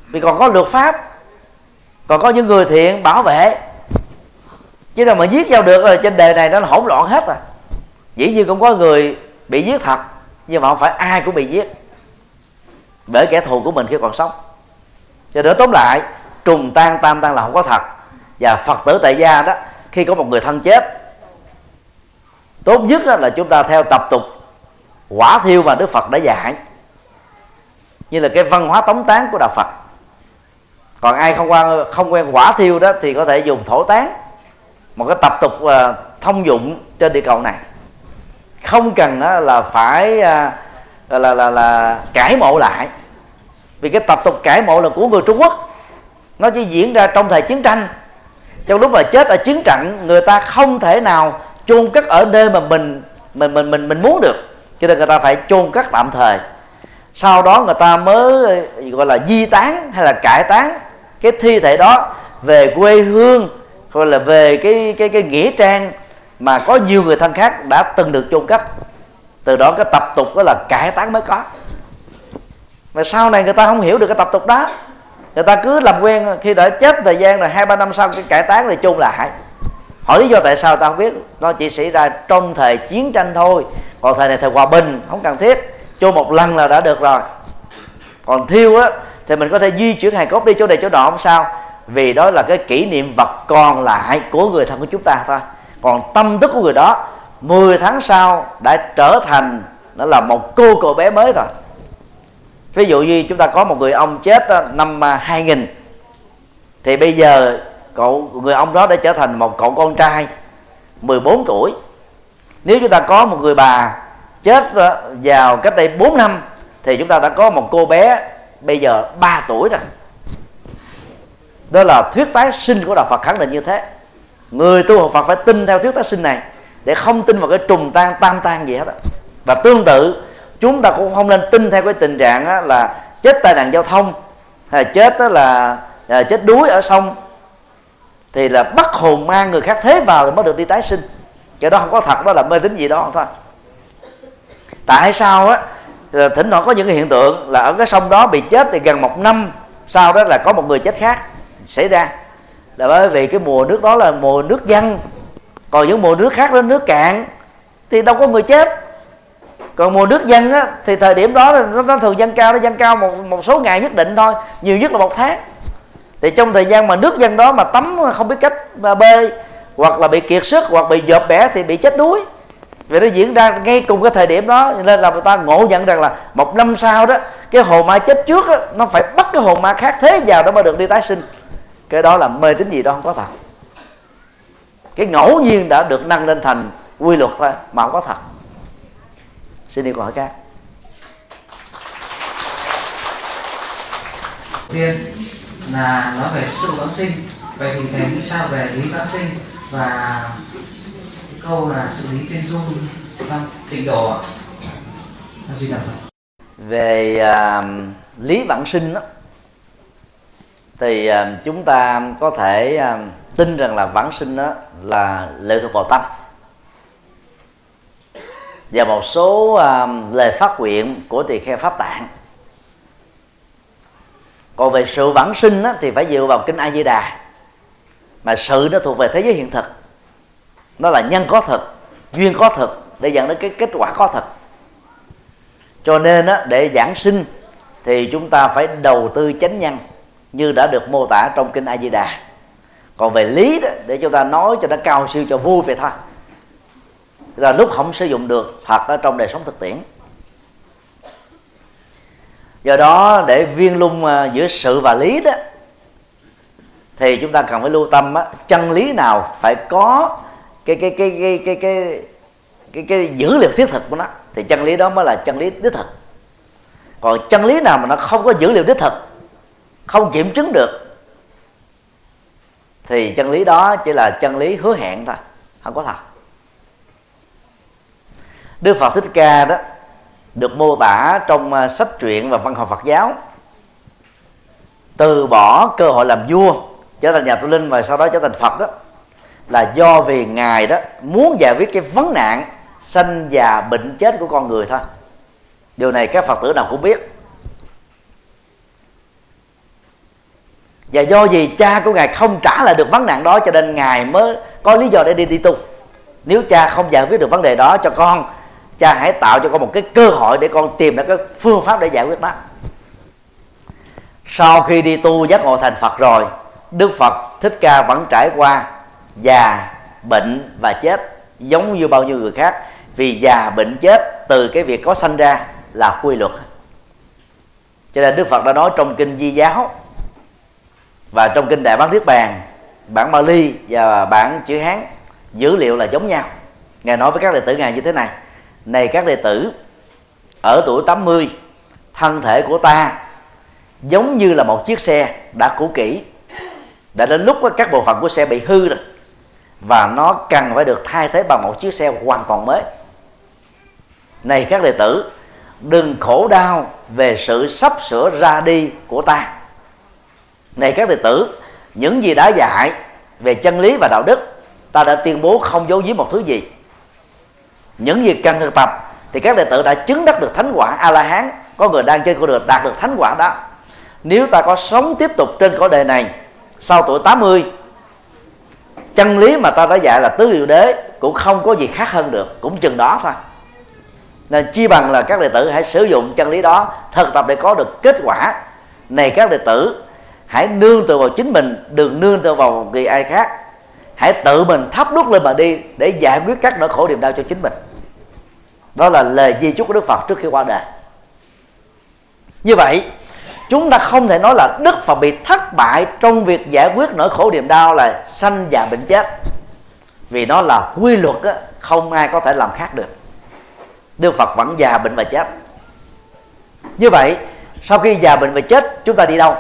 Vì còn có luật pháp, còn có những người thiện bảo vệ. Chứ đâu mà giết nhau được, rồi trên đời này nó hỗn loạn hết rồi dĩ nhiên cũng có người bị giết thật, nhưng mà không phải ai cũng bị giết. Bởi kẻ thù của mình khi còn sống. Cho nên tóm lại, trùng tan tam tan là không có thật. Và phật tử tại gia đó, khi có một người thân chết, tốt nhất là chúng ta theo tập tục quả thiêu mà đức phật đã dạy, như là cái văn hóa tống tán của đạo phật. Còn ai không quen không quen quả thiêu đó thì có thể dùng thổ tán, một cái tập tục ờ, thông dụng trên địa cầu này không cần là phải uh, là, là là cải mộ lại. Vì cái tập tục cải mộ là của người Trung Quốc. Nó chỉ diễn ra trong thời chiến tranh. Trong lúc mà chết ở chiến trận người ta không thể nào chôn cất ở nơi mà mình mình mình mình mình muốn được. Cho nên người ta phải chôn cất tạm thời. Sau đó người ta mới ờ, gọi là di tán hay là cải tán cái thi thể đó về quê hương hoặc là về cái cái cái nghĩa trang mà có nhiều người thân khác đã từng được chôn cất. Từ đó cái tập tục đó là cải tán mới có. Mà sau này người ta không hiểu được cái tập tục đó. Người ta cứ làm quen, khi đã chết thời gian rồi, hai, ba năm sau cái cải tán rồi chôn lại. Hỏi lý do tại sao ta không biết. Nó chỉ xảy ra trong thời chiến tranh thôi. Còn thời này thời hòa bình, không cần thiết. Chôn một lần là đã được rồi. Còn thiêu á, thì mình có thể di chuyển hài cốt đi chỗ này chỗ nọ không sao. Vì đó là cái kỷ niệm vật còn lại của người thân của chúng ta thôi còn tâm thức của người đó 10 tháng sau đã trở thành, nó là một cô cậu bé mới rồi. Ví dụ như chúng ta có một người ông chết năm à, 2000 thì bây giờ cậu, người ông đó đã trở thành một cậu con trai 14 tuổi. Nếu chúng ta có một người bà chết ờ, vào cách đây 4 năm, thì chúng ta đã có một cô bé bây giờ 3 tuổi rồi. Đó là thuyết tái sinh của đạo Phật khẳng định như thế người tu học Phật phải tin theo thuyết tái sinh này để không tin vào cái trùng tan tam tan gì hết và tương tự chúng ta cũng không nên tin theo cái tình trạng là chết tai nạn giao thông hay chết là à, chết đuối ở sông thì là bắt hồn mang người khác thế vào thì mới được đi tái sinh. Cái đó không có thật đó là mê tín gì đó thôi. Tại sao á? Thỉnh thoảng có những cái hiện tượng là ở cái sông đó bị chết thì gần một năm sau đó là có một người chết khác xảy ra là bởi vì cái mùa nước đó là mùa nước dân còn những mùa nước khác đó nước cạn thì đâu có người chết. Còn mùa nước dân á, thì thời điểm đó nó, nó thường dân cao nó dân cao một một số ngày nhất định thôi nhiều nhất là một tháng. Thì trong thời gian mà nước dân đó mà tắm không biết cách mà bơi hoặc là bị kiệt sức hoặc bị dợp bẻ thì bị chết đuối. Vì nó diễn ra ngay cùng cái thời điểm đó nên là người ta ngộ nhận rằng là một năm sau đó cái hồn ma chết trước đó, nó phải bắt cái hồn ma khác thế vào đó mới được đi tái sinh cái đó là mê tín gì đó không có thật. Cái ngẫu nhiên đã được nâng lên thành quy luật thôi mà không có thật. Xin đi câu hỏi khác. Tiên là nói về sự vãng sinh vậy thì thầy nghĩ sao về lý vãng sinh và câu là xử lý tiên dung trong tịnh độ ạ? Về uh, lý vãng sinh đó, thì à, chúng ta có thể à, tin rằng là vãng sinh đó là lệ thuộc vào tâm. Và một số à, lời phát nguyện của tỳ kheo pháp tạng. Còn về sự vãng sinh đó, thì phải dựa vào kinh a di đà. Mà sự nó thuộc về thế giới hiện thực. Nó là nhân có thực duyên có thực để dẫn đến cái kết quả có thực. Cho nên đó, để giảng sinh thì chúng ta phải đầu tư chánh nhân như đã được mô tả trong kinh a di đà còn về lý đó để chúng ta nói cho nó cao siêu cho vui vậy thôi. Là lúc không sử dụng được thật ở trong đời sống thực tiễn. Do đó để viên lung à, giữa sự và lý đó thì chúng ta cần phải lưu tâm á, chân lý nào phải có cái cái cái cái cái cái cái, cái dữ liệu thiết thực của nó thì chân lý đó mới là chân lý đích thực. Còn chân lý nào mà nó không có dữ liệu đích thực không kiểm chứng được, thì chân lý đó chỉ là chân lý hứa hẹn thôi, không có thật. Đức Phật Thích Ca đó được mô tả trong à, sách truyện và văn học Phật giáo. Từ bỏ cơ hội làm vua, trở thành nhà tu linh và sau đó trở thành Phật đó, là do vì ngài đó muốn giải quyết cái vấn nạn sanh già bệnh chết của con người thôi. Điều này các phật tử nào cũng biết. Và do gì cha của ngài không trả lại được vấn nạn đó, cho nên ngài mới có lý do để đi đi tu. Nếu cha không giải quyết được vấn đề đó cho con, cha hãy tạo cho con một cái cơ hội để con tìm ra cái phương pháp để giải quyết đó sau khi đi tu giác ngộ thành phật rồi, đức phật thích ca vẫn trải qua già, bệnh và chết giống như bao nhiêu người khác. Vì già, bệnh, chết, từ cái việc có sanh ra là quy luật. Cho nên đức phật đã nói trong kinh di giáo và trong kinh đại bát niết bàn, bản Bali và bản chữ Hán dữ liệu là giống nhau. Ngài nói với các đệ tử ngài như thế này này các đệ tử, ở tuổi 80 thân thể của ta giống như là một chiếc xe đã cũ kỹ. Đã đến lúc các bộ phận của xe bị hư rồi, và nó cần phải được thay thế bằng một chiếc xe hoàn toàn mới. Này các đệ tử, đừng khổ đau về sự sắp sửa ra đi của ta này các đệ tử, những gì đã dạy về chân lý và đạo đức, ta đã tuyên bố không giấu giếm một thứ gì. Những gì cần thực tập thì các đệ tử đã chứng đắc được thánh quả a la hán có người đang trên con đường đạt được thánh quả đó. Nếu ta có sống tiếp tục trên cõi đời này, sau tuổi 80 chân lý mà ta đã dạy là tứ diệu đế cũng không có gì khác hơn được. Cũng chừng đó thôi. Nên chi bằng là các đệ tử hãy sử dụng chân lý đó thực tập để có được kết quả. Này các đệ tử hãy nương tựa vào chính mình đừng nương tựa vào người ai khác. Hãy tự mình thắp đuốc lên mà đi để giải quyết các nỗi khổ niềm đau cho chính mình. Đó là lời di chúc của đức phật trước khi qua đời. Như vậy chúng ta không thể nói là đức phật bị thất bại trong việc giải quyết nỗi khổ niềm đau là sanh già bệnh chết. Vì nó là quy luật á, không ai có thể làm khác được. Đức phật vẫn già bệnh và chết. Như vậy sau khi già bệnh và chết chúng ta đi đâu?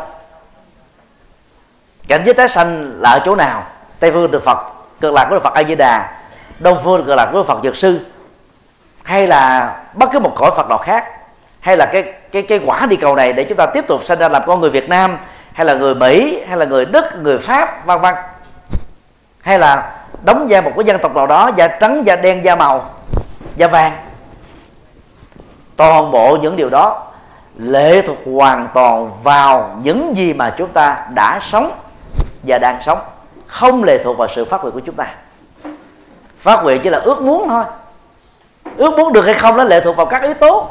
Cảnh giới tái sanh là ở chỗ nào? Tây phương được phật, cực lạc của phật a di đà đông phương cực lạc của phật dược sư. Hay là bất cứ một cõi phật nào khác. Hay là cái cái cái quả đi cầu này để chúng ta tiếp tục sinh ra làm con người Việt Nam, hay là người Mỹ, hay là người Đức, người Pháp, vân vân. Hay là đóng da một cái dân tộc nào đó, da trắng, da đen, da màu, da vàng. Toàn bộ những điều đó lệ thuộc hoàn toàn vào những gì mà chúng ta đã sống và đang sống, không lệ thuộc vào sự phát nguyện của chúng ta. Phát nguyện chỉ là ước muốn thôi. Ước muốn được hay không nó lệ thuộc vào các yếu tố.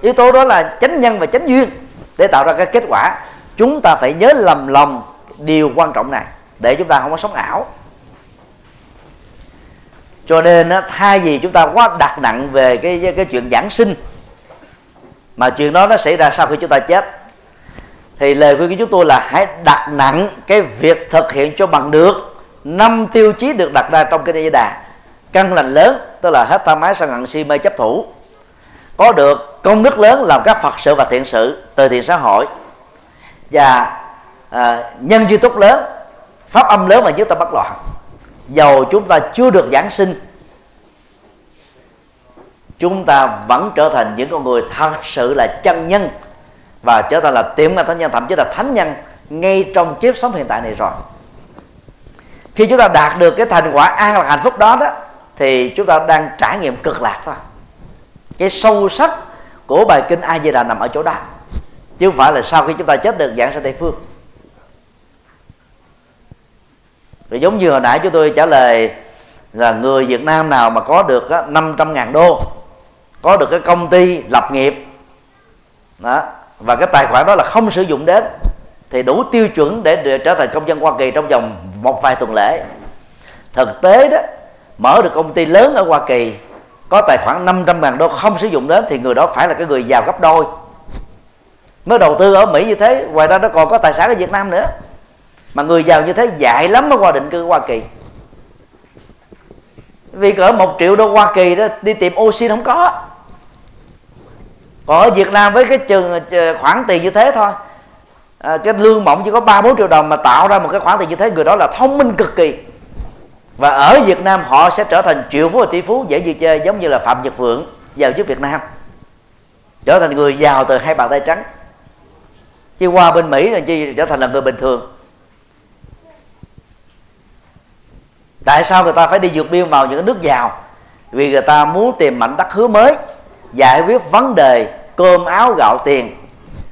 Yếu tố đó là chánh nhân và chánh duyên để tạo ra cái kết quả. Chúng ta phải nhớ lầm lòng điều quan trọng này để chúng ta không có sống ảo. Cho nên thay vì chúng ta quá đặt nặng về cái cái chuyện giảng sinh, mà chuyện đó nó xảy ra sau khi chúng ta chết thì lời khuyên của chúng tôi là hãy đặt nặng cái việc thực hiện cho bằng được. Năm tiêu chí được đặt ra trong cái di đà. Căn lành lớn tức là hết tham ái sân hận si mê chấp thủ. Có được công đức lớn làm các phật sự và thiện sự từ thiện xã hội. Và à, nhân duy túc lớn pháp âm lớn mà chúng ta bắt loạn. Dầu chúng ta chưa được giảng sinh chúng ta vẫn trở thành những con người thật sự là chân nhân và trở thành là tiệm là thánh nhân, thậm chí là thánh nhân ngay trong kiếp sống hiện tại này rồi. Khi chúng ta đạt được cái thành quả an lạc hạnh phúc đó đó, thì chúng ta đang trải nghiệm cực lạc thôi. Cái sâu sắc của bài kinh a di đà nằm ở chỗ đó. Chứ không phải là sau khi chúng ta chết được, giảng sang tây phương. Rồi giống như hồi nãy chúng tôi trả lời là người Việt Nam nào mà có được 500 ngàn đô, có được cái công ty lập nghiệp, đó và cái tài khoản đó là không sử dụng đến thì đủ tiêu chuẩn để, để trở thành công dân Hoa Kỳ trong vòng một vài tuần lễ. Thực tế đó mở được công ty lớn ở Hoa Kỳ có tài khoản 500 ngàn đô không sử dụng đến thì người đó phải là cái người giàu gấp đôi. Mới đầu tư ở Mỹ như thế ngoài ra nó còn có tài sản ở Việt Nam nữa. Mà người giàu như thế dại lắm mới qua định cư Hoa Kỳ. Vì cỡ một triệu đô Hoa Kỳ đó đi tìm oxy không có còn ở Việt Nam với cái trường ờ, khoản tiền như thế thôi. À, cái lương mộng chỉ có ba bốn triệu đồng mà tạo ra một cái khoản tiền như thế người đó là thông minh cực kỳ. Và ở Việt Nam họ sẽ trở thành triệu phú và tỷ phú dễ gì chơi giống như là Phạm Nhật Vượng giàu trước Việt Nam. Trở thành người giàu từ hai bàn tay trắng. Chứ qua bên Mỹ là chi trở thành là người bình thường. Tại sao người ta phải đi vượt biên vào những nước giàu? Vì người ta muốn tìm mảnh đất hứa mới giải quyết vấn đề cơm áo gạo tiền.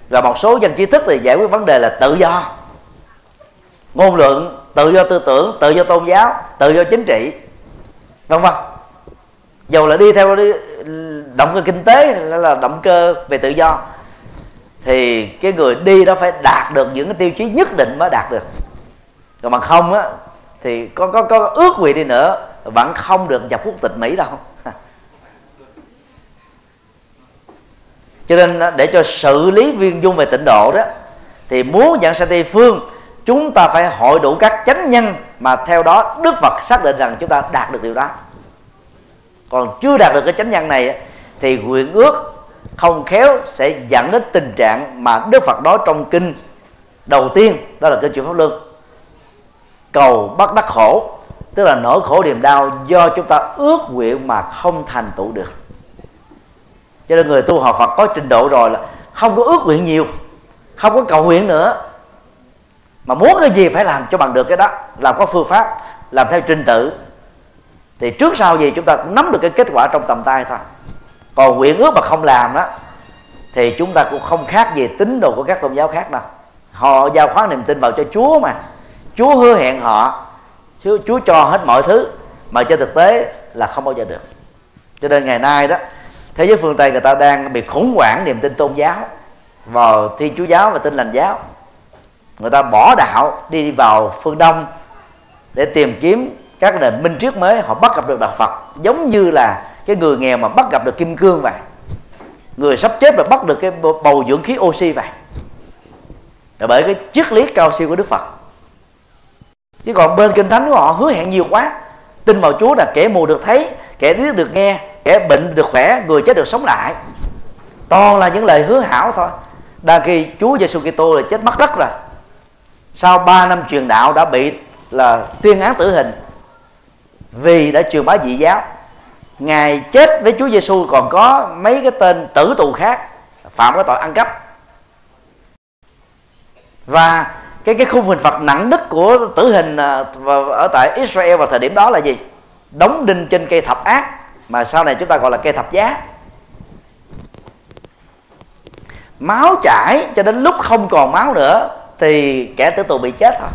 Và một số dân trí thức thì giải quyết vấn đề là tự do. Ngôn luận, tự do tư tưởng, tự do tôn giáo, tự do chính trị, vân vân. Dầu là đi theo đi, động cơ kinh tế hay là động cơ về tự do, thì cái người đi đó phải đạt được những cái tiêu chí nhất định mới đạt được. Còn bằng không á, thì có có có ước nguyện đi nữa, vẫn không được nhập quốc tịch Mỹ đâu. Cho nên à, để cho xử lý viên dung về tịnh độ đó, thì muốn dẫn sang tây phương, chúng ta phải hội đủ các chánh nhân mà theo đó đức phật xác định rằng chúng ta đạt được điều đó. Còn chưa đạt được cái chánh nhân này thì nguyện ước không khéo sẽ dẫn đến tình trạng mà đức phật nói trong kinh đầu tiên, đó là kinh chuyển pháp luân. Cầu bắt đắc khổ, tức là nỗi khổ niềm đau do chúng ta ước nguyện mà không thành tựu được cho nên người tu học Phật có trình độ rồi là không có ước nguyện nhiều không có cầu nguyện nữa. Mà muốn cái gì phải làm cho bằng được cái đó làm có phương pháp làm theo trình tự. Thì trước sau gì chúng ta cũng nắm được cái kết quả trong tầm tay thôi. Còn nguyện ước mà không làm đó thì chúng ta cũng không khác gì tín đồ của các tôn giáo khác đâu. Họ giao khoán niềm tin vào cho Chúa mà. Chúa hứa hẹn họ Chúa, Chúa cho hết mọi thứ mà trên thực tế là không bao giờ được. Cho nên ngày nay đó thế giới phương tây người ta đang bị khủng hoảng niềm tin tôn giáo, vào thiên chúa giáo và tin lành giáo. Người ta bỏ đạo, đi vào phương đông để tìm kiếm các nền minh triết mới, họ bắt gặp được đạo phật. Giống như là cái người nghèo mà bắt gặp được kim cương vậy. Người sắp chết mà bắt được cái bầu dưỡng khí oxy vậy. Là bởi cái triết lý cao siêu của đức phật. Chứ còn bên kinh thánh của họ hứa hẹn nhiều quá. Tin vào chúa là kẻ mù được thấy kẻ điếc được nghe, kẻ bệnh được khỏe, người chết được sống lại. Toàn là những lời hứa hảo thôi. Đa khi Chúa Giêsu Kitô là chết mất đất rồi. Sau 3 năm truyền đạo đã bị là tuyên án tử hình. Vì đã truyền bá dị giáo. Ngài chết với Chúa Giêsu còn có mấy cái tên tử tù khác phạm cái tội ăn cắp. Và cái cái khung hình phạt nặng nhất của tử hình à, ở tại Israel vào thời điểm đó là gì? Đóng đinh trên cây thập ác, mà sau này chúng ta gọi là cây thập giá. Máu chảy, cho đến lúc không còn máu nữa, thì kẻ tử tù bị chết thôi.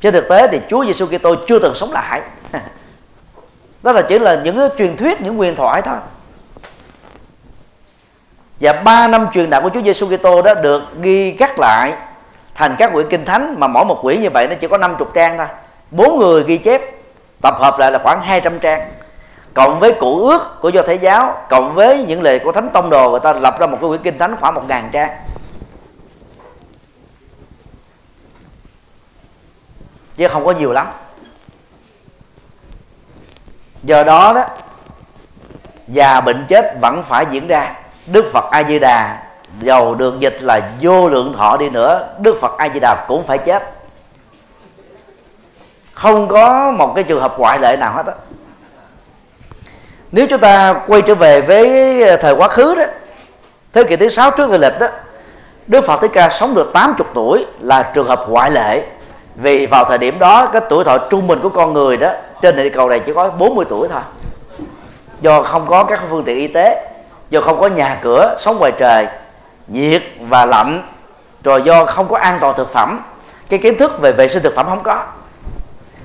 Trên thực tế thì Chúa Giêsu Kitô chưa từng sống lại. Đó là chỉ là những truyền thuyết, những quyền thoại thôi. Và ba năm truyền đạo của Chúa Giêsu Kitô đó được ghi cắt lại thành các quyển kinh thánh, mà mỗi một quyển như vậy nó chỉ có 50 trang thôi. Bốn người ghi chép tập hợp lại là khoảng 200 trang. Cộng với cụ ước của do thái giáo, cộng với những lời của thánh tông đồ, người ta lập ra một cái quyển kinh thánh khoảng một ngàn trang. Chứ không có nhiều lắm. Do đó đó, già bệnh chết vẫn phải diễn ra. Đức phật a di đà, dầu được dịch là vô lượng thọ đi nữa, đức phật a di đà cũng phải chết không có một cái trường hợp ngoại lệ nào hết á. Nếu chúng ta quay trở về với ờ, thời quá khứ đó, thế kỷ thứ sáu trước người lịch đó, Đức Phật Thích Ca sống được 80 tuổi là trường hợp ngoại lệ. Vì vào thời điểm đó, cái tuổi thọ trung bình của con người đó, trên địa cầu này chỉ có 40 tuổi thôi. Do không có các phương tiện y tế, do không có nhà cửa, sống ngoài trời, nhiệt và lạnh, rồi do không có an toàn thực phẩm, cái kiến thức về vệ sinh thực phẩm không có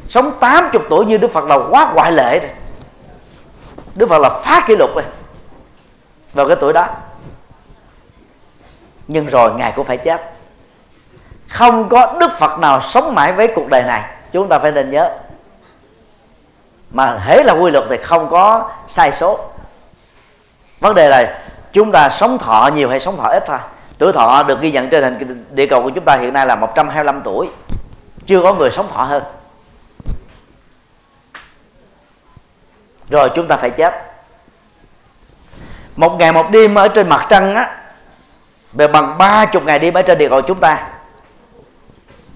sống 80 tuổi như Đức Phật là quá ngoại lệ rồi. Đức Phật là phá kỷ lục rồi. Vào cái tuổi đó. Nhưng rồi ngài cũng phải chết. Không có Đức Phật nào sống mãi với cuộc đời này. Chúng ta phải nên nhớ. Mà hễ là quy luật thì không có sai số. Vấn đề là chúng ta sống thọ nhiều hay sống thọ ít thôi. Tuổi thọ được ghi nhận trên hình địa cầu của chúng ta hiện nay là 125 tuổi. Chưa có người sống thọ hơn. Rồi chúng ta phải chết một ngày một đêm ở trên mặt trăng á về bằng ba chục ngày đêm ở trên địa cầu chúng ta.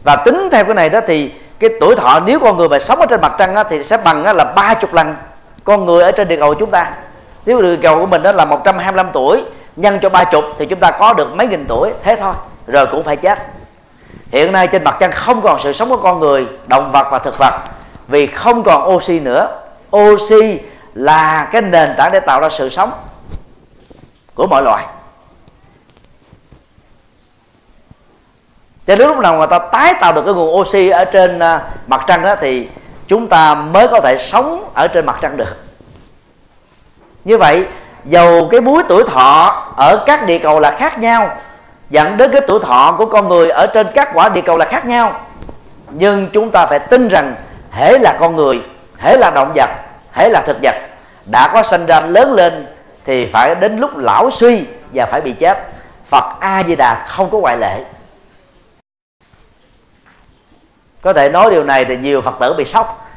Và tính theo cái này đó thì cái tuổi thọ nếu con người mà sống ở trên mặt trăng á, thì sẽ bằng á, là ba chục lần con người ở trên địa cầu chúng ta. Nếu địa cầu của mình đó là 125 tuổi nhân cho ba chục thì chúng ta có được mấy nghìn tuổi thế thôi. Rồi cũng phải chết hiện nay trên mặt trăng không còn sự sống của con người động vật và thực vật vì không còn oxy nữa oxy là cái nền tảng để tạo ra sự sống của mọi loài. Cho đến lúc nào người ta tái tạo được cái nguồn oxy ở trên à, mặt trăng đó thì chúng ta mới có thể sống ở trên mặt trăng được. Như vậy, dầu cái múi tuổi thọ ở các địa cầu là khác nhau, dẫn đến cái tuổi thọ của con người ở trên các quả địa cầu là khác nhau, nhưng chúng ta phải tin rằng hễ là con người hễ là động vật hễ là thực vật. Đã có sinh ra lớn lên thì phải đến lúc lão suy và phải bị chết. Phật a di đà không có ngoại lệ. Có thể nói điều này thì nhiều phật tử bị sốc.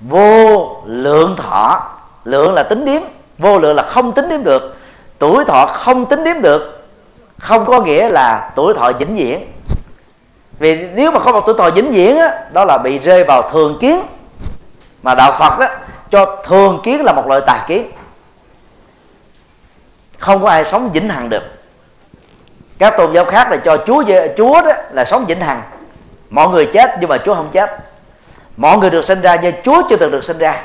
Vô lượng thọ lượng là tính điếm. Vô lượng là không tính điếm được. Tuổi thọ không tính điếm được. Không có nghĩa là tuổi thọ vĩnh viễn. Vì nếu mà có một tuổi thọ vĩnh viễn á, đó là bị rơi vào thường kiến mà đạo phật đó, cho thường kiến là một loại tà kiến. Không có ai sống vĩnh hằng được. Các tôn giáo khác là cho chúa chúa đó là sống vĩnh hằng. Mọi người chết nhưng mà chúa không chết. Mọi người được sinh ra nhưng chúa chưa từng được sinh ra.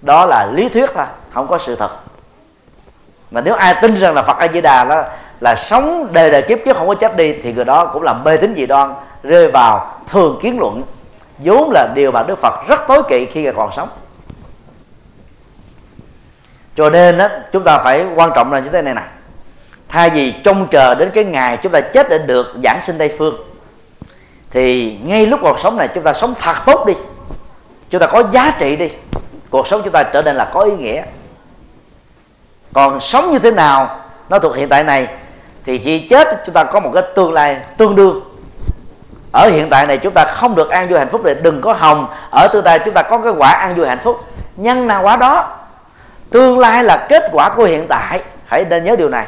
Đó là lý thuyết thôi, không có sự thật. Mà nếu ai tin rằng là phật a di đà đó là sống đời đời kiếp kiếp không có chết đi, thì người đó cũng là mê tín dị đoan, rơi vào thường kiến luận vốn là điều mà đức phật rất tối kỵ khi còn sống. Cho nên đó, chúng ta phải quan trọng là như thế này nè thay vì trông chờ đến cái ngày chúng ta chết để được giảng sinh tây phương thì ngay lúc còn sống này chúng ta sống thật tốt đi. Chúng ta có giá trị đi. Cuộc sống chúng ta trở nên là có ý nghĩa. Còn sống như thế nào nó thuộc hiện tại này thì khi chết chúng ta có một cái tương lai tương đương ở hiện tại này chúng ta không được an vui hạnh phúc thì đừng có hồng ở tương lai chúng ta có cái quả an vui hạnh phúc. Nhân nào quả đó? Tương lai là kết quả của hiện tại. Hãy nên nhớ điều này.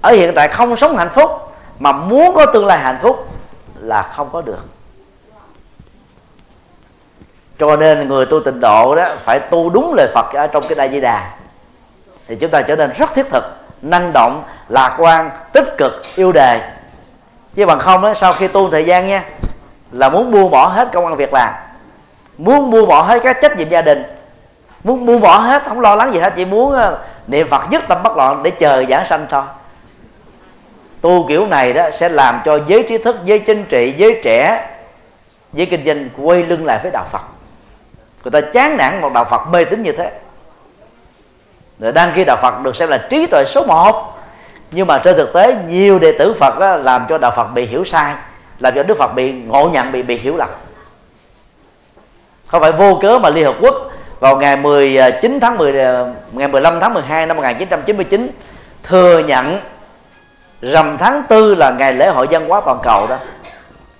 Ở hiện tại không sống hạnh phúc, mà muốn có tương lai hạnh phúc là không có được. Cho nên người tu tịnh độ đó phải tu đúng lời Phật ở trong cái đại di đà thì chúng ta trở nên rất thiết thực, năng động, lạc quan, tích cực, yêu đề chứ bằng không đó sau khi tu thời gian nha, là muốn buông bỏ hết công ăn việc làm. Muốn buông bỏ hết các trách nhiệm gia đình. Muốn buông bỏ hết, không lo lắng gì hết, chỉ muốn ờ, niệm phật nhất tâm bất loạn để chờ giảng sanh thôi. Tu kiểu này đó sẽ làm cho giới trí thức, giới chính trị, giới trẻ, giới kinh doanh quay lưng lại với đạo phật. Người ta chán nản một đạo phật mê tín như thế. Rồi đăng ký đạo phật được xem là trí tuệ số 1 nhưng mà trên thực tế, nhiều đệ tử phật đó làm cho đạo phật bị hiểu sai, làm cho đức phật bị ngộ nhận, bị bị hiểu lầm không phải vô cớ mà liên hợp quốc vào ngày 19 tháng 10 ờ, ngày 15 tháng 12 năm 1999 thừa nhận rằm tháng tư là ngày lễ hội văn hóa toàn cầu đó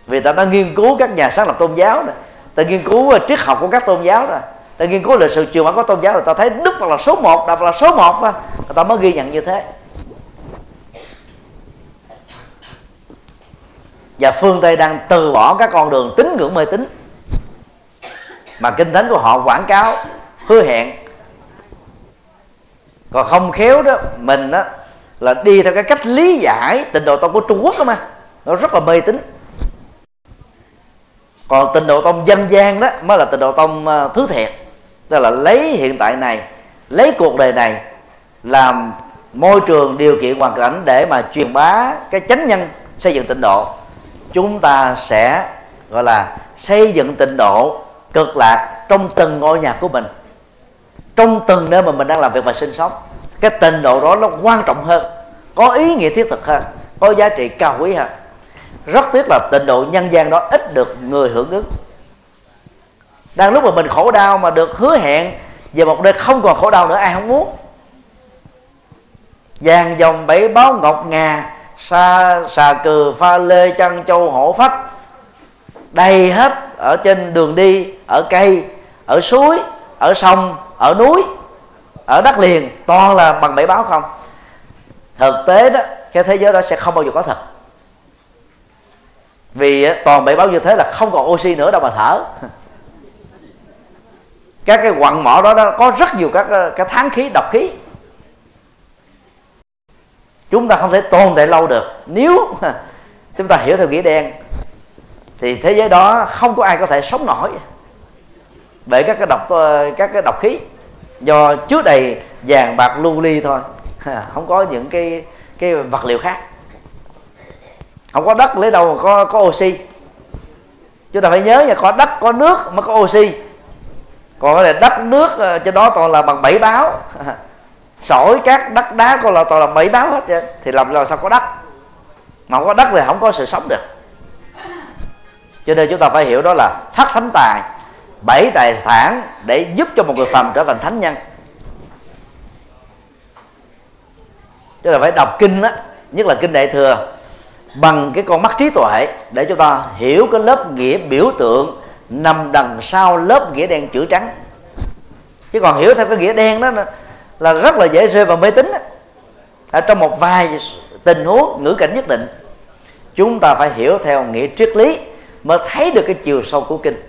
vì ta đã nghiên cứu các nhà sáng lập tôn giáo đó ta nghiên cứu ờ, triết học của các tôn giáo đó, ta nghiên cứu lịch sử truyền hóa của tôn giáo rồi ta thấy đức phật là số 1 đạo phật là số 1 đó. người ta mới ghi nhận như thế và phương tây đang từ bỏ các con đường tín ngưỡng mê tín. Mà kinh thánh của họ quảng cáo, hứa hẹn. Còn không khéo đó, mình đó là đi theo cái cách lý giải tịnh độ tông của trung quốc đó mà. Nó rất là mê tín. Còn tịnh độ tông dân gian đó, mới là tịnh độ tông ờ, thứ thiệt tức là lấy hiện tại này, lấy cuộc đời này, làm môi trường điều kiện hoàn cảnh để mà truyền bá cái chánh nhân xây dựng tịnh độ chúng ta sẽ, gọi là, xây dựng tịnh độ cực lạc trong từng ngôi nhà của mình. Trong từng nơi mà mình đang làm việc và sinh sống. Cái tịnh độ đó nó quan trọng hơn, có ý nghĩa thiết thực hơn, có giá trị cao quý hơn. Rất tiếc là tịnh độ nhân gian đó ít được người hưởng ứng. Đang lúc mà mình khổ đau mà được hứa hẹn về một nơi không còn khổ đau nữa, ai không muốn? Vàng dòng bảy báo ngọc ngà sa xà cừ pha lê chăn châu hổ phách. Đầy hết ở trên đường đi ở cây ở suối ở sông ở núi ở đất liền toàn là bằng bảy báo không? Thực tế đó cái thế giới đó sẽ không bao giờ có thật. Vì toàn bảy báo như thế là không còn oxy nữa đâu mà thở. Các cái quặng mỏ đó, đó có rất nhiều các cái tháng khí độc khí chúng ta không thể tồn tại lâu được. Nếu chúng ta hiểu theo nghĩa đen, thì thế giới đó không có ai có thể sống nổi bởi các cái độc, các cái độc khí do trước đây vàng bạc lưu ly thôi. Không có những cái cái vật liệu khác. Không có đất, lấy đâu mà có có oxy. Chúng ta phải nhớ là có đất, có nước mới có oxy. Còn cái đất, nước ờ, trên đó toàn là bằng bảy báo. sỏi cát đất đá con là toàn là bẫy báo hết vậy. thì làm làm sao có đất? Mà không có đất thì không có sự sống được. Cho nên chúng ta phải hiểu đó là thất thánh tài bảy tài sản để giúp cho một người phàm trở thành thánh nhân. Tức là phải đọc kinh đó, nhất là kinh đại thừa bằng cái con mắt trí tuệ để chúng ta hiểu cái lớp nghĩa biểu tượng nằm đằng sau lớp nghĩa đen chữ trắng. Chứ còn hiểu theo cái nghĩa đen đó là rất là dễ rơi vào mê tín ở trong một vài tình huống ngữ cảnh nhất định chúng ta phải hiểu theo nghĩa triết lý mới thấy được cái chiều sâu của kinh.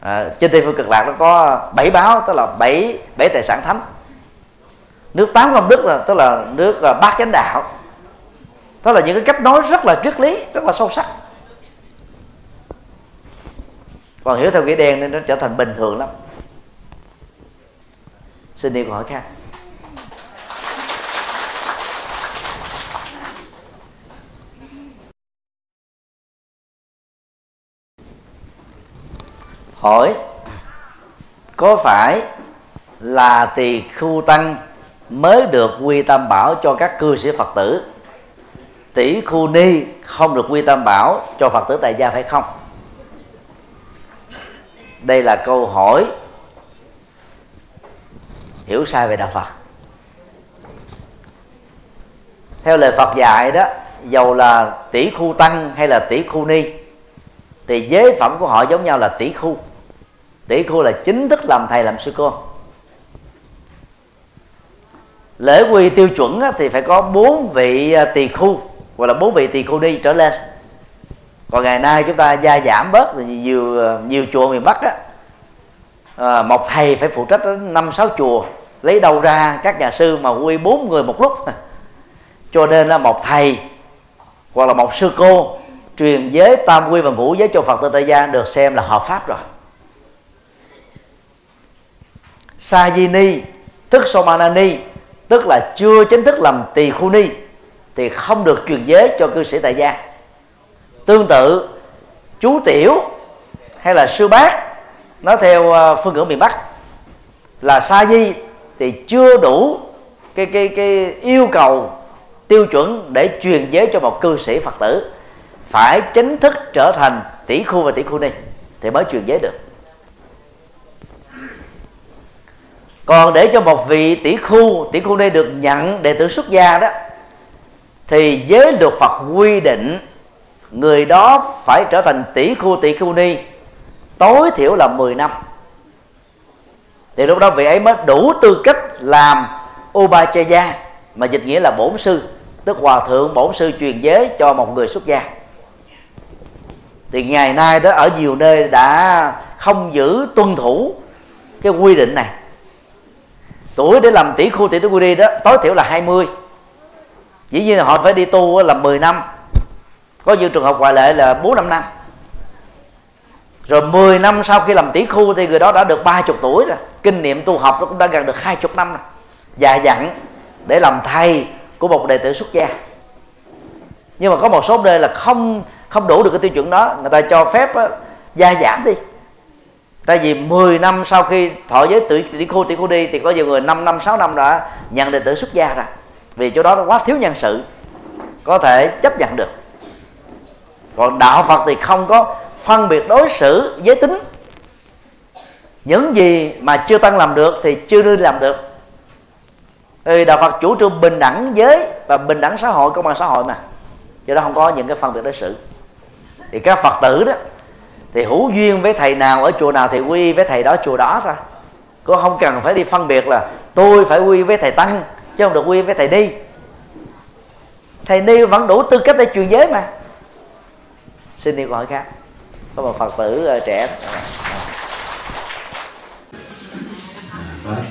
À, trên tây phương cực lạc nó có bảy báo tức là bảy bảy tài sản thánh. Nước tám công đức là tức là nước à, bát chánh đạo. Đó là những cái cách nói rất là triết lý rất là sâu sắc. Còn hiểu theo nghĩa đen nên nó trở thành bình thường lắm xin đi câu hỏi khác. Hỏi, có phải là tỳ khu tăng mới được quy tam bảo cho các cư sĩ phật tử? Tỷ khu ni không được quy tam bảo cho phật tử tại gia phải không? Đây là câu hỏi hiểu sai về đạo phật. Theo lời phật dạy đó dầu là tỷ khu tăng hay là tỷ khu ni thì giới phẩm của họ giống nhau là tỷ khu. Tỷ khu là chính thức làm thầy làm sư cô. Lễ quy tiêu chuẩn thì phải có bốn vị à, tỳ khu hoặc là bốn vị tỳ khu đi trở lên. Còn ngày nay chúng ta gia giảm bớt thì nhiều à, nhiều chùa miền bắc á à, một thầy phải phụ trách năm sáu chùa lấy đâu ra, các nhà sư mà quy bốn người một lúc. Cho nên là một thầy, hoặc là một sư cô, truyền giới tam quy và ngũ giới cho phật tử tại gia được xem là hợp pháp rồi. Sa di ni, tức somanani tức là chưa chính thức làm tỳ khu ni, thì không được truyền giới cho cư sĩ tại gia. Tương tự, chú tiểu hay là sư bác, nó theo ờ, phương ngữ miền bắc, là sa di thì chưa đủ cái cái cái yêu cầu, tiêu chuẩn để truyền giới cho một cư sĩ phật tử. Phải chính thức trở thành tỷ khu và tỷ khu ni thì mới truyền giới được. Còn để cho một vị tỷ khu tỷ khu ni được nhận đệ tử xuất gia đó, thì giới luật Phật quy định người đó phải trở thành tỷ khu tỷ khu ni, tối thiểu là 10 năm thì lúc đó vị ấy mới đủ tư cách làm Ubachaya mà dịch nghĩa là bổn sư, tức hòa thượng, bổn sư truyền giới cho một người xuất gia. Thì ngày nay đó, ở nhiều nơi đã không giữ tuân thủ cái quy định này. Tuổi để làm tỷ khu tỷ tu đi đó, tối thiểu là 20 dĩ nhiên là họ phải đi tu là 10 năm. Có những trường hợp ngoại lệ là 4 năm năm rồi 10 năm sau khi làm tỷ khu thì người đó đã được 30 tuổi rồi. Kinh nghiệm tu học nó cũng đã gần được 20 năm rồi. Già dặn để làm thầy của một đệ tử xuất gia. Nhưng mà có một số nơi là không không đủ được cái tiêu chuẩn đó. Người ta cho phép á, gia giảm đi. Tại vì 10 năm sau khi thọ giới tỷ, tỷ khu tỷ khu đi thì có nhiều người 5 năm 6 năm đã nhận đệ tử xuất gia rồi. Vì chỗ đó nó quá thiếu nhân sự có thể chấp nhận được. Còn đạo phật thì không có phân biệt đối xử giới tính. Những gì mà chưa tăng làm được thì chưa nên làm được. Vì đạo phật chủ trương bình đẳng giới và bình đẳng xã hội, công bằng xã hội mà. Do đó không có những cái phân biệt đối xử. Thì các phật tử đó, thì hữu duyên với thầy nào ở chùa nào thì quy với thầy đó, chùa đó thôi. Cô không cần phải đi phân biệt là tôi phải quy với thầy tăng, chứ không được quy với thầy ni. Thầy ni vẫn đủ tư cách để truyền giới mà. Xin đi câu hỏi khác có một phật tử uh, trẻ. Vâng,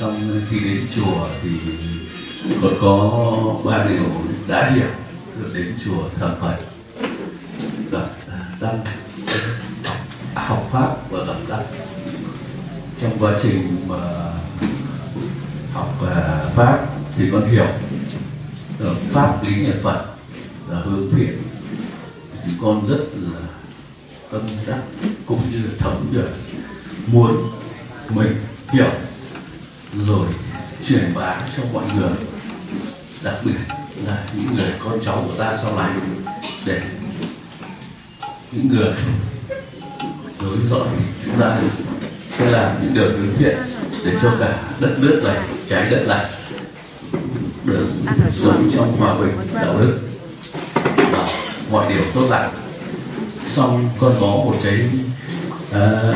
trong khi đến chùa thì còn có ba điều đã hiểu được đến chùa thờ Phật. Gặp à, đăng học pháp và gặp đăng trong quá trình mà học à, pháp thì con hiểu pháp lý nhà Phật là hướng thiện. Thì con rất là tâm đắc, cũng như là thấm được muốn mình hiểu, rồi truyền bá cho mọi người. Đặc biệt là những người con cháu của ta sau này, để những người đối dõi chúng ta, sẽ làm những điều hướng thiện để cho cả đất nước này, trái đất này được sống trong hòa bình đạo đức và mọi điều tốt lành xong con có một cái à, ờ,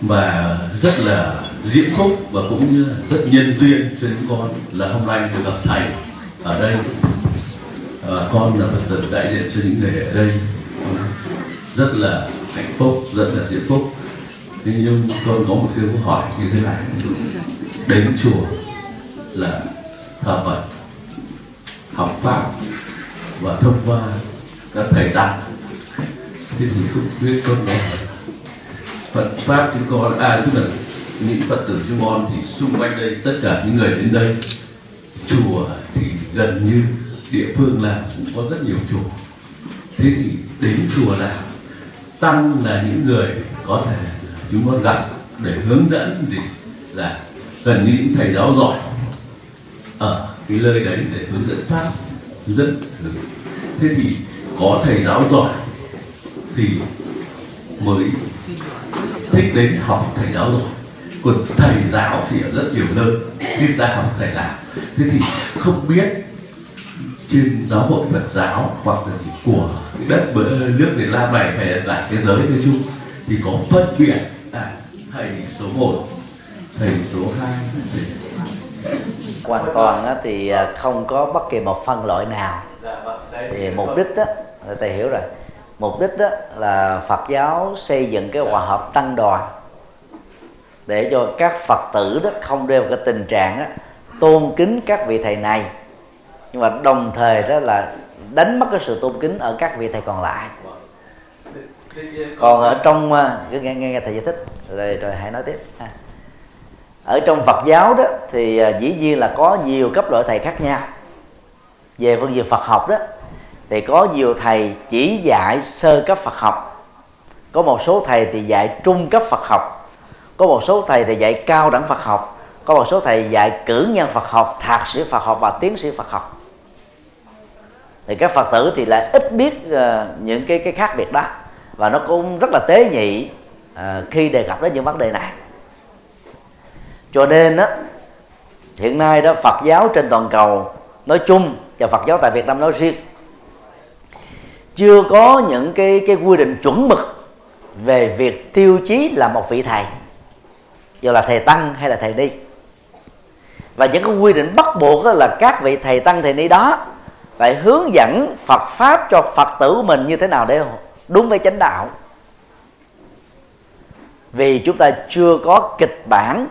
và rất là diễm phúc và cũng như rất nhân duyên cho những con là hôm nay được gặp thầy ở đây. À, con là phật tử đại diện cho những người ở đây. Rất là hạnh phúc rất là diễm phúc. Nhưng nhưng con có một câu hỏi như thế này. Đến chùa là thờ Phật học pháp và thông qua các thầy tăng thế thì không biết con nói Phật pháp chúng con à tức là những Phật tử chúng con thì xung quanh đây, tất cả những người đến đây, chùa thì gần như địa phương nào cũng có rất nhiều chùa. Thế thì đến chùa nào tăng là những người có thể chúng con gặp để hướng dẫn thì là gần như những thầy giáo giỏi ở cái nơi đấy để hướng dẫn pháp dân thế thì có thầy giáo giỏi thì mới thích đến học thầy giáo giỏi. Còn thầy giáo thì ở rất nhiều nơi khi ta học thầy nào. Thế thì không biết trên giáo hội Phật giáo hoặc là của đất nước Việt Nam này hay là thế giới nói chung thì có phân biệt à, thầy số 1 thầy số 2 hoàn toàn thì à, không có bất kỳ một phân loại nào. Thì mục đích đó thầy hiểu rồi. Mục đích đó là Phật giáo xây dựng cái hòa hợp tăng đoàn. Để cho các Phật tử đó không rơi vào cái tình trạng đó, tôn kính các vị thầy này. Nhưng mà đồng thời đó là đánh mất cái sự tôn kính ở các vị thầy còn lại. Còn ở trong à, cứ nghe nghe, nghe thầy giải thích. Rồi rồi hãy nói tiếp ha. Ở trong Phật giáo đó thì à, dĩ nhiên là có nhiều cấp độ thầy khác nhau. Về phương diện Phật học đó thì có nhiều thầy chỉ dạy sơ cấp Phật học. Có một số thầy thì dạy trung cấp Phật học. Có một số thầy thì dạy cao đẳng Phật học. Có một số thầy dạy cử nhân Phật học thạc sĩ Phật học và tiến sĩ Phật học. Thì các Phật tử thì lại ít biết uh, những cái cái khác biệt đó. Và nó cũng rất là tế nhị uh, khi đề cập đến những vấn đề này. Cho nên đó hiện nay đó Phật giáo trên toàn cầu nói chung và Phật giáo tại Việt Nam nói riêng chưa có những cái cái quy định chuẩn mực về việc tiêu chí là một vị thầy, dù là thầy tăng hay là thầy ni. Và những cái quy định bắt buộc là các vị thầy tăng, thầy ni đó phải hướng dẫn Phật pháp cho Phật tử mình như thế nào để đúng với chánh đạo. Vì chúng ta chưa có kịch bản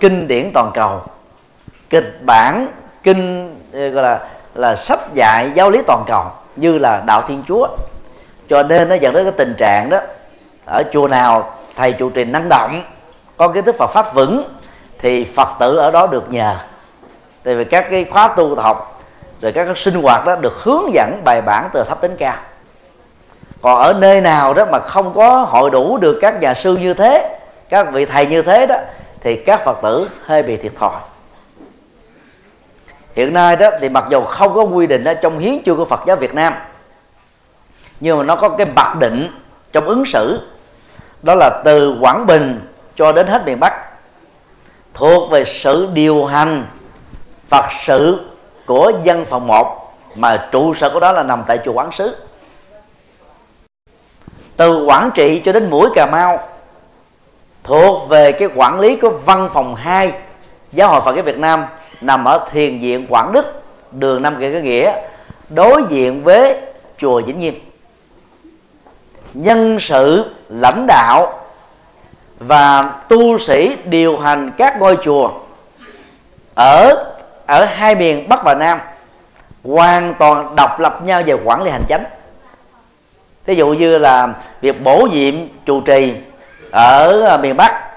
kinh điển toàn cầu. Kịch bản kinh, gọi là là sách dạy giáo lý toàn cầu như là đạo thiên chúa. Cho nên nó dẫn đến cái tình trạng đó, ở chùa nào thầy trụ trì năng động, có kiến thức Phật pháp vững, thì Phật tử ở đó được nhờ. Tại vì các cái khóa tu học rồi các cái sinh hoạt đó được hướng dẫn bài bản từ thấp đến cao. Còn ở nơi nào đó mà không có hội đủ được các nhà sư như thế, các vị thầy như thế đó, thì các phật tử hơi bị thiệt thòi hiện nay đó thì mặc dù không có quy định ở trong hiến chương của Phật giáo Việt Nam, nhưng mà nó có cái mặc định trong ứng xử. Đó là từ Quảng Bình cho đến hết miền Bắc, thuộc về sự điều hành Phật sự của dân phòng 1 mà trụ sở của đó là nằm tại chùa Quán Sứ. Từ Quảng Trị cho đến mũi Cà Mau, thuộc về cái quản lý của văn phòng 2 giáo hội Phật giáo Việt Nam nằm ở thiền viện Quảng Đức, đường Nam Kỳ Cái Nghĩa, đối diện với chùa Vĩnh Nghiêm. Nhân sự, lãnh đạo và tu sĩ điều hành các ngôi chùa ở ở hai miền Bắc và Nam hoàn toàn độc lập nhau về quản lý hành chánh. Ví dụ như là việc bổ nhiệm trụ trì ở à, miền Bắc,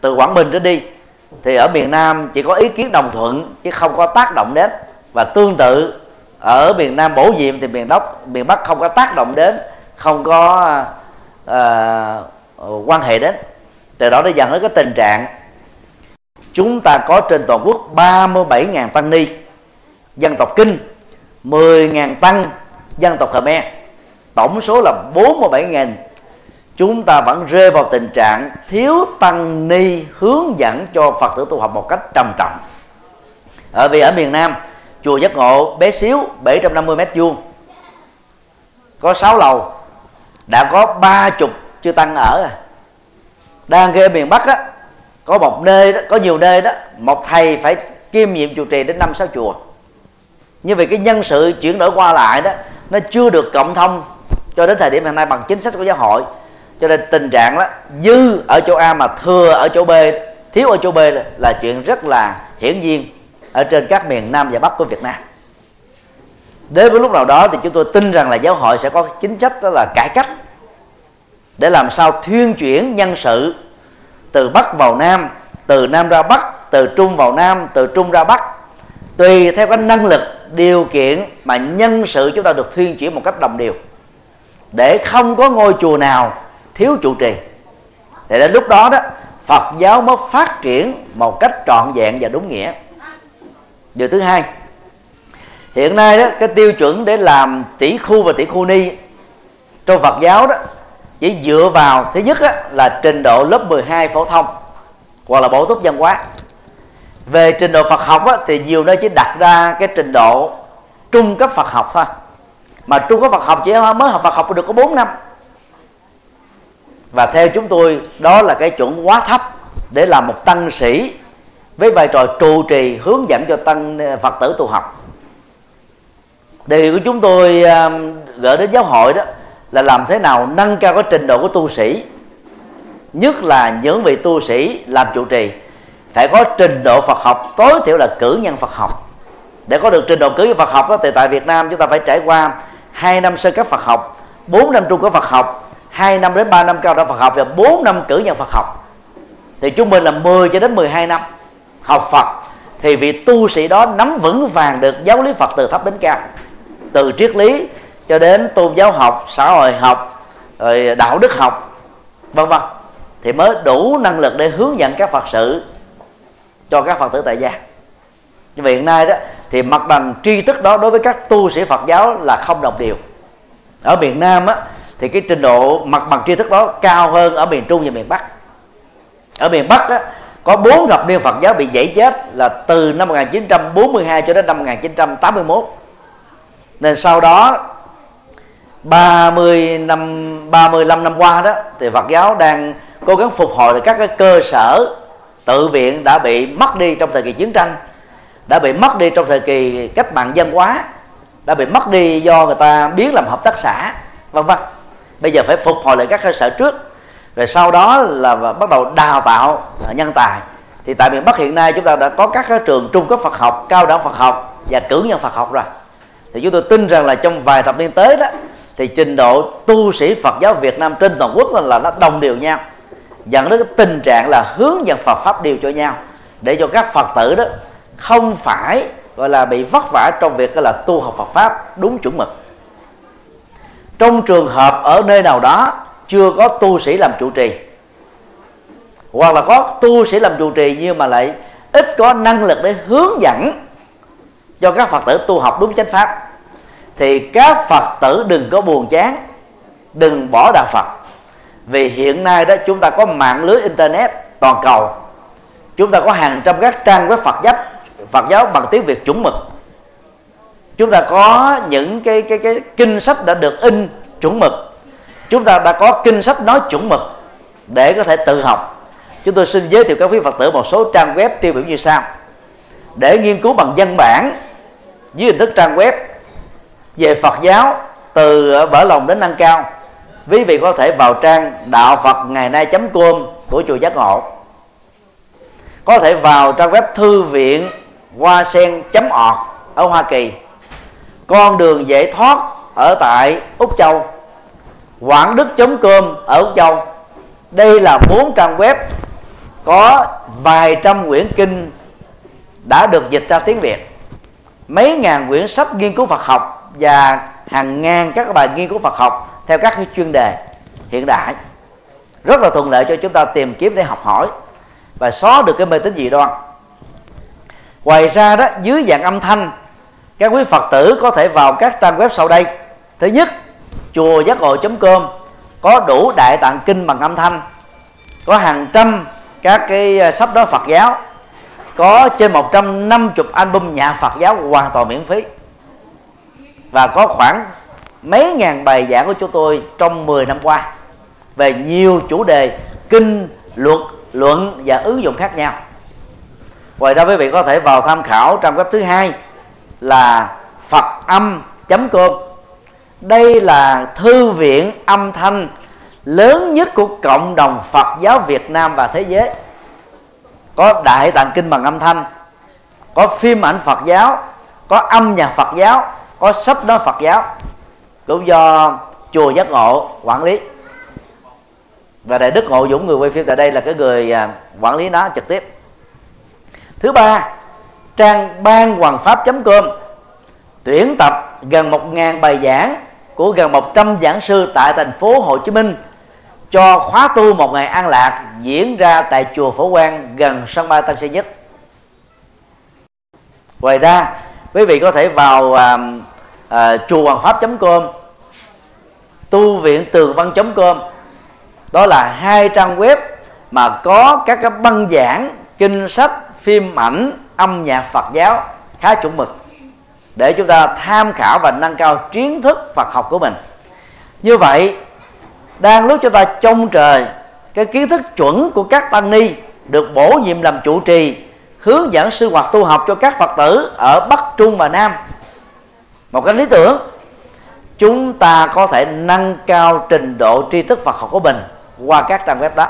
từ Quảng Bình trở đi thì ở miền Nam chỉ có ý kiến đồng thuận chứ không có tác động đến. Và tương tự ở miền Nam bổ nhiệm thì miền Bắc miền Bắc không có tác động đến không có uh, quan hệ đến. Từ đó nó dẫn đến cái tình trạng chúng ta có trên toàn quốc 37.000 tăng ni dân tộc kinh 10.000 tăng dân tộc Khmer. Tổng số là 47.000 chúng ta vẫn rơi vào tình trạng thiếu tăng ni hướng dẫn cho Phật tử tu học một cách trầm trọng. Ở vì ở miền Nam, chùa giác ngộ bé xíu 750 mét vuông. Có 6 lầu, đã có ba chục chưa tăng ở à. Đang ghê miền Bắc á, có một nơi đó, có nhiều nơi đó, một thầy phải kiêm nhiệm trụ trì đến năm sáu chùa. Như vậy cái nhân sự chuyển đổi qua lại đó, nó chưa được cộng thông cho đến thời điểm hiện nay bằng chính sách của giáo hội cho nên tình trạng đó, dư ở chỗ A mà thừa ở chỗ B, thiếu ở chỗ B là chuyện rất là hiển nhiên ở trên các miền Nam và Bắc của Việt Nam. Đến với lúc nào đó thì chúng tôi tin rằng là giáo hội sẽ có chính sách đó là cải cách để làm sao thuyên chuyển nhân sự từ Bắc vào Nam, từ Nam ra Bắc, từ Trung vào Nam, từ Trung ra Bắc. Tùy theo cái năng lực, điều kiện mà nhân sự chúng ta được thuyên chuyển một cách đồng đều. Để không có ngôi chùa nào thiếu trụ trì. Thì đến lúc đó đó Phật giáo mới phát triển một cách trọn vẹn và đúng nghĩa. Điều thứ hai hiện nay đó cái tiêu chuẩn để làm tỷ khu và tỷ khu ni trong Phật giáo đó chỉ dựa vào thứ nhất đó, là trình độ lớp 12 phổ thông hoặc là bổ túc văn hóa. Về trình độ Phật học á, thì nhiều nơi chỉ đặt ra cái trình độ trung cấp Phật học thôi. Mà trung cấp Phật học chỉ mới học Phật học được có 4 năm và theo chúng tôi, đó là cái chuẩn quá thấp để làm một tăng sĩ với vai trò trụ trì, hướng dẫn cho tăng à, Phật tử tu học. Đề nghị của chúng tôi à, gửi đến giáo hội đó là làm thế nào nâng cao cái trình độ của tu sĩ. Nhất là những vị tu sĩ làm trụ trì, phải có trình độ Phật học, tối thiểu là cử nhân Phật học. Để có được trình độ cử nhân Phật học đó, thì tại Việt Nam chúng ta phải trải qua 2 năm sơ cấp Phật học 4 năm trung cấp Phật học 2 năm đến 3 năm cao đẳng Phật học và 4 năm cử nhân Phật học. Thì trung bình là 10 cho đến 12 năm học Phật. Thì vị tu sĩ đó nắm vững vàng được giáo lý Phật từ thấp đến cao. Từ triết lý cho đến tôn giáo học, xã hội học, rồi đạo đức học, vân vân. Thì mới đủ năng lực để hướng dẫn các phật sự cho các phật tử tại gia. Nhưng mà hiện nay đó, thì mặt bằng tri thức đó đối với các tu sĩ phật giáo là không đồng đều. Ở miền nam á thì cái trình độ mặt bằng tri thức đó cao hơn ở miền trung và miền bắc. Ở miền bắc á, có bốn thập niên Phật giáo bị dãy chết là từ năm 1942 cho đến năm 1981 nên sau đó 30 năm 35 năm qua đó, thì Phật giáo đang cố gắng phục hồi các cái cơ sở tự viện đã bị mất đi trong thời kỳ chiến tranh, đã bị mất đi trong thời kỳ cách mạng dân hóa, đã bị mất đi do người ta biến làm hợp tác xã, vân vân bây giờ phải phục hồi lại các cơ sở trước. Rồi sau đó là bắt đầu đào tạo à, nhân tài. Thì tại miền Bắc hiện nay chúng ta đã có các trường trung cấp Phật học, cao đẳng Phật học và cử nhân Phật học rồi. Thì chúng tôi tin rằng là trong vài thập niên tới đó, thì trình độ tu sĩ Phật giáo Việt Nam trên toàn quốc là nó đồng đều nhau. Dẫn đến cái tình trạng là hướng dẫn Phật pháp đều cho nhau. Để cho các Phật tử đó không phải, gọi là bị vất vả trong việc là tu học Phật pháp đúng chuẩn mực trong trường hợp ở nơi nào đó chưa có tu sĩ làm trụ trì, hoặc là có tu sĩ làm trụ trì nhưng mà lại ít có năng lực để hướng dẫn cho các phật tử tu học đúng chánh pháp, thì các phật tử đừng có buồn chán, đừng bỏ đạo phật. Vì hiện nay đó chúng ta có mạng lưới internet toàn cầu, chúng ta có hàng trăm các trang web phật giáo phật giáo bằng tiếng việt chuẩn mực chúng ta có những cái cái cái kinh sách đã được in chuẩn mực. Chúng ta đã có kinh sách nói chuẩn mực để có thể tự học. Chúng tôi xin giới thiệu các quý phật tử một số trang web tiêu biểu như sau. Để nghiên cứu bằng văn bản dưới hình thức trang web về Phật giáo từ bở lòng đến nâng cao, quý vị có thể vào trang đạo Phật ngày nay com của chùa giác ngộ. Có thể vào trang web thư viện hoa sen org ở Hoa Kỳ con đường giải thoát ở tại Úc Châu. Quảng đức com ở Úc Châu. Đây là bốn trang web có vài trăm quyển kinh đã được dịch ra tiếng Việt. Mấy ngàn quyển sách nghiên cứu Phật học và hàng ngàn các bài nghiên cứu Phật học theo các chuyên đề hiện đại. Rất là thuận lợi cho chúng ta tìm kiếm để học hỏi và xóa được cái mê tín dị đoan. Ngoài ra đó, dưới dạng âm thanh các quý phật tử có thể vào các trang web sau đây. Thứ nhất, chùa giác ngộ com. Có đủ đại tạng kinh bằng âm thanh. Có hàng trăm các cái à, sách đó Phật giáo. Có trên 150 album nhạc Phật giáo hoàn toàn miễn phí. Và có khoảng mấy ngàn bài giảng của chúng tôi trong 10 năm qua. Về nhiều chủ đề kinh, luật, luận và ứng dụng khác nhau. Ngoài ra quý vị có thể vào tham khảo trang web thứ hai là phật âm com. Đây là thư viện âm thanh lớn nhất của cộng đồng Phật giáo Việt Nam và thế giới. Có đại tạng kinh bằng âm thanh, có phim ảnh Phật giáo, có âm nhạc Phật giáo, có sách nói Phật giáo. Cũng do chùa giác ngộ quản lý. Và đại đức ngộ dũng người quay phim tại đây là cái người à, quản lý nó trực tiếp. Thứ ba trang ban hoàng pháp com tuyển tập gần một ngàn bài giảng của gần 100 giảng sư tại thành phố Hồ Chí Minh cho khóa tu một ngày an lạc diễn ra tại chùa Phổ Quang gần sân bay Tân Sơn Nhất. Ngoài ra, quý vị có thể vào uh, uh, chùa hoàng pháp.com tu viện tường văn.com đó là hai trang web mà có các cái băng giảng kinh sách phim ảnh âm nhạc Phật giáo khá chuẩn mực, để chúng ta tham khảo và nâng cao kiến thức Phật học của mình. Như vậy, đang lúc chúng ta trông trời cái kiến thức chuẩn của các tăng ni được bổ nhiệm làm chủ trì, hướng dẫn sư hoạt tu học cho các phật tử ở bắc trung và nam. Một cái lý tưởng, chúng ta có thể nâng cao trình độ tri thức phật học của mình qua các trang web đó.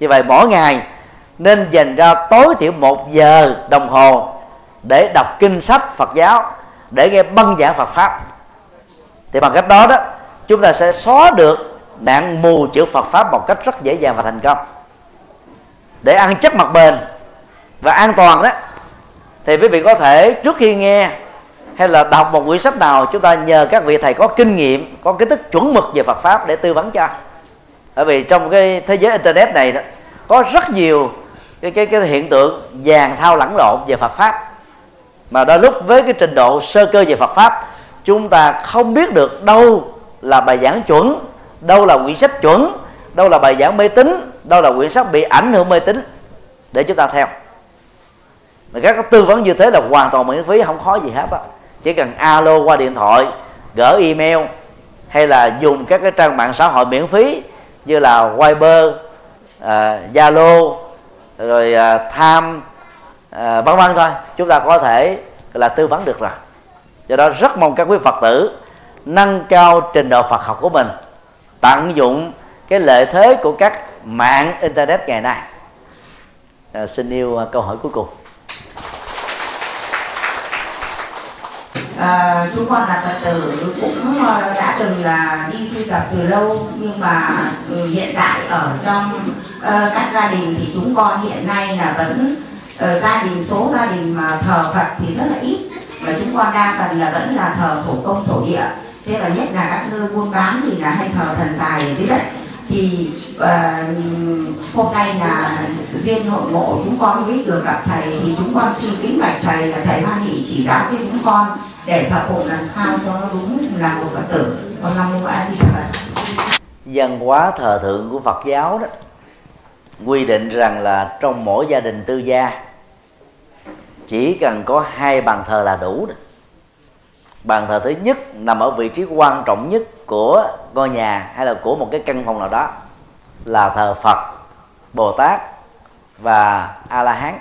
Như vậy, mỗi ngày nên dành ra tối thiểu một giờ đồng hồ để đọc kinh sách Phật giáo, để nghe băng giảng Phật pháp. Thì bằng cách đó đó, chúng ta sẽ xóa được nạn mù chữ Phật pháp một cách rất dễ dàng và thành công. Để ăn chắc mặt bền và an toàn đó, thì quý vị có thể trước khi nghe hay là đọc một quyển sách nào, chúng ta nhờ các vị thầy có kinh nghiệm, có kiến thức chuẩn mực về Phật pháp để tư vấn cho. Bởi vì trong cái thế giới internet này đó, có rất nhiều cái cái cái hiện tượng vàng thao lẫn lộn về Phật pháp. Mà đôi lúc với cái trình độ sơ cơ về Phật pháp chúng ta không biết được đâu là bài giảng chuẩn đâu là quyển sách chuẩn đâu là bài giảng mê tín đâu là quyển sách bị ảnh hưởng mê tín. Để chúng ta theo. Mà các tư vấn như thế là hoàn toàn miễn phí không khó gì hết á. Chỉ cần alo qua điện thoại gửi email hay là dùng các cái trang mạng xã hội miễn phí như là Viber, à, Zalo, uh, rồi à, Tham, à, vân vân thôi. Chúng ta có thể là tư vấn được rồi. Do đó rất mong các quý phật tử nâng cao trình độ phật học của mình tận dụng cái lợi thế của các mạng internet ngày nay. À, xin yêu à, câu hỏi cuối cùng. Ờ, à, chúng con là phật tử cũng ờ, đã từng là đi tu tập từ lâu nhưng mà ừ, hiện tại ở trong uh, các gia đình thì chúng con hiện nay là vẫn uh, gia đình số gia đình mà thờ Phật thì rất là ít và chúng con đa phần là vẫn là thờ thổ công thổ địa. Thế và nhất là các nơi buôn bán thì là hay thờ thần tài ở dưới đất. Thì uh, hôm nay là duyên hội ngộ chúng con biết được gặp thầy thì chúng con xin kính bạch thầy là thầy hoan hỷ chỉ giáo cho chúng con để Phật phụng làm sao cho nó đúng là một phật tử. Con nam mô a di đà phật. Văn hóa thờ thượng của phật giáo đó, quy định rằng là trong mỗi gia đình tư gia, chỉ cần có hai bàn thờ là đủ đó. bàn thờ thứ nhất nằm ở vị trí quan trọng nhất của ngôi nhà hay là của một cái căn phòng nào đó là thờ phật, bồ tát và a la hán.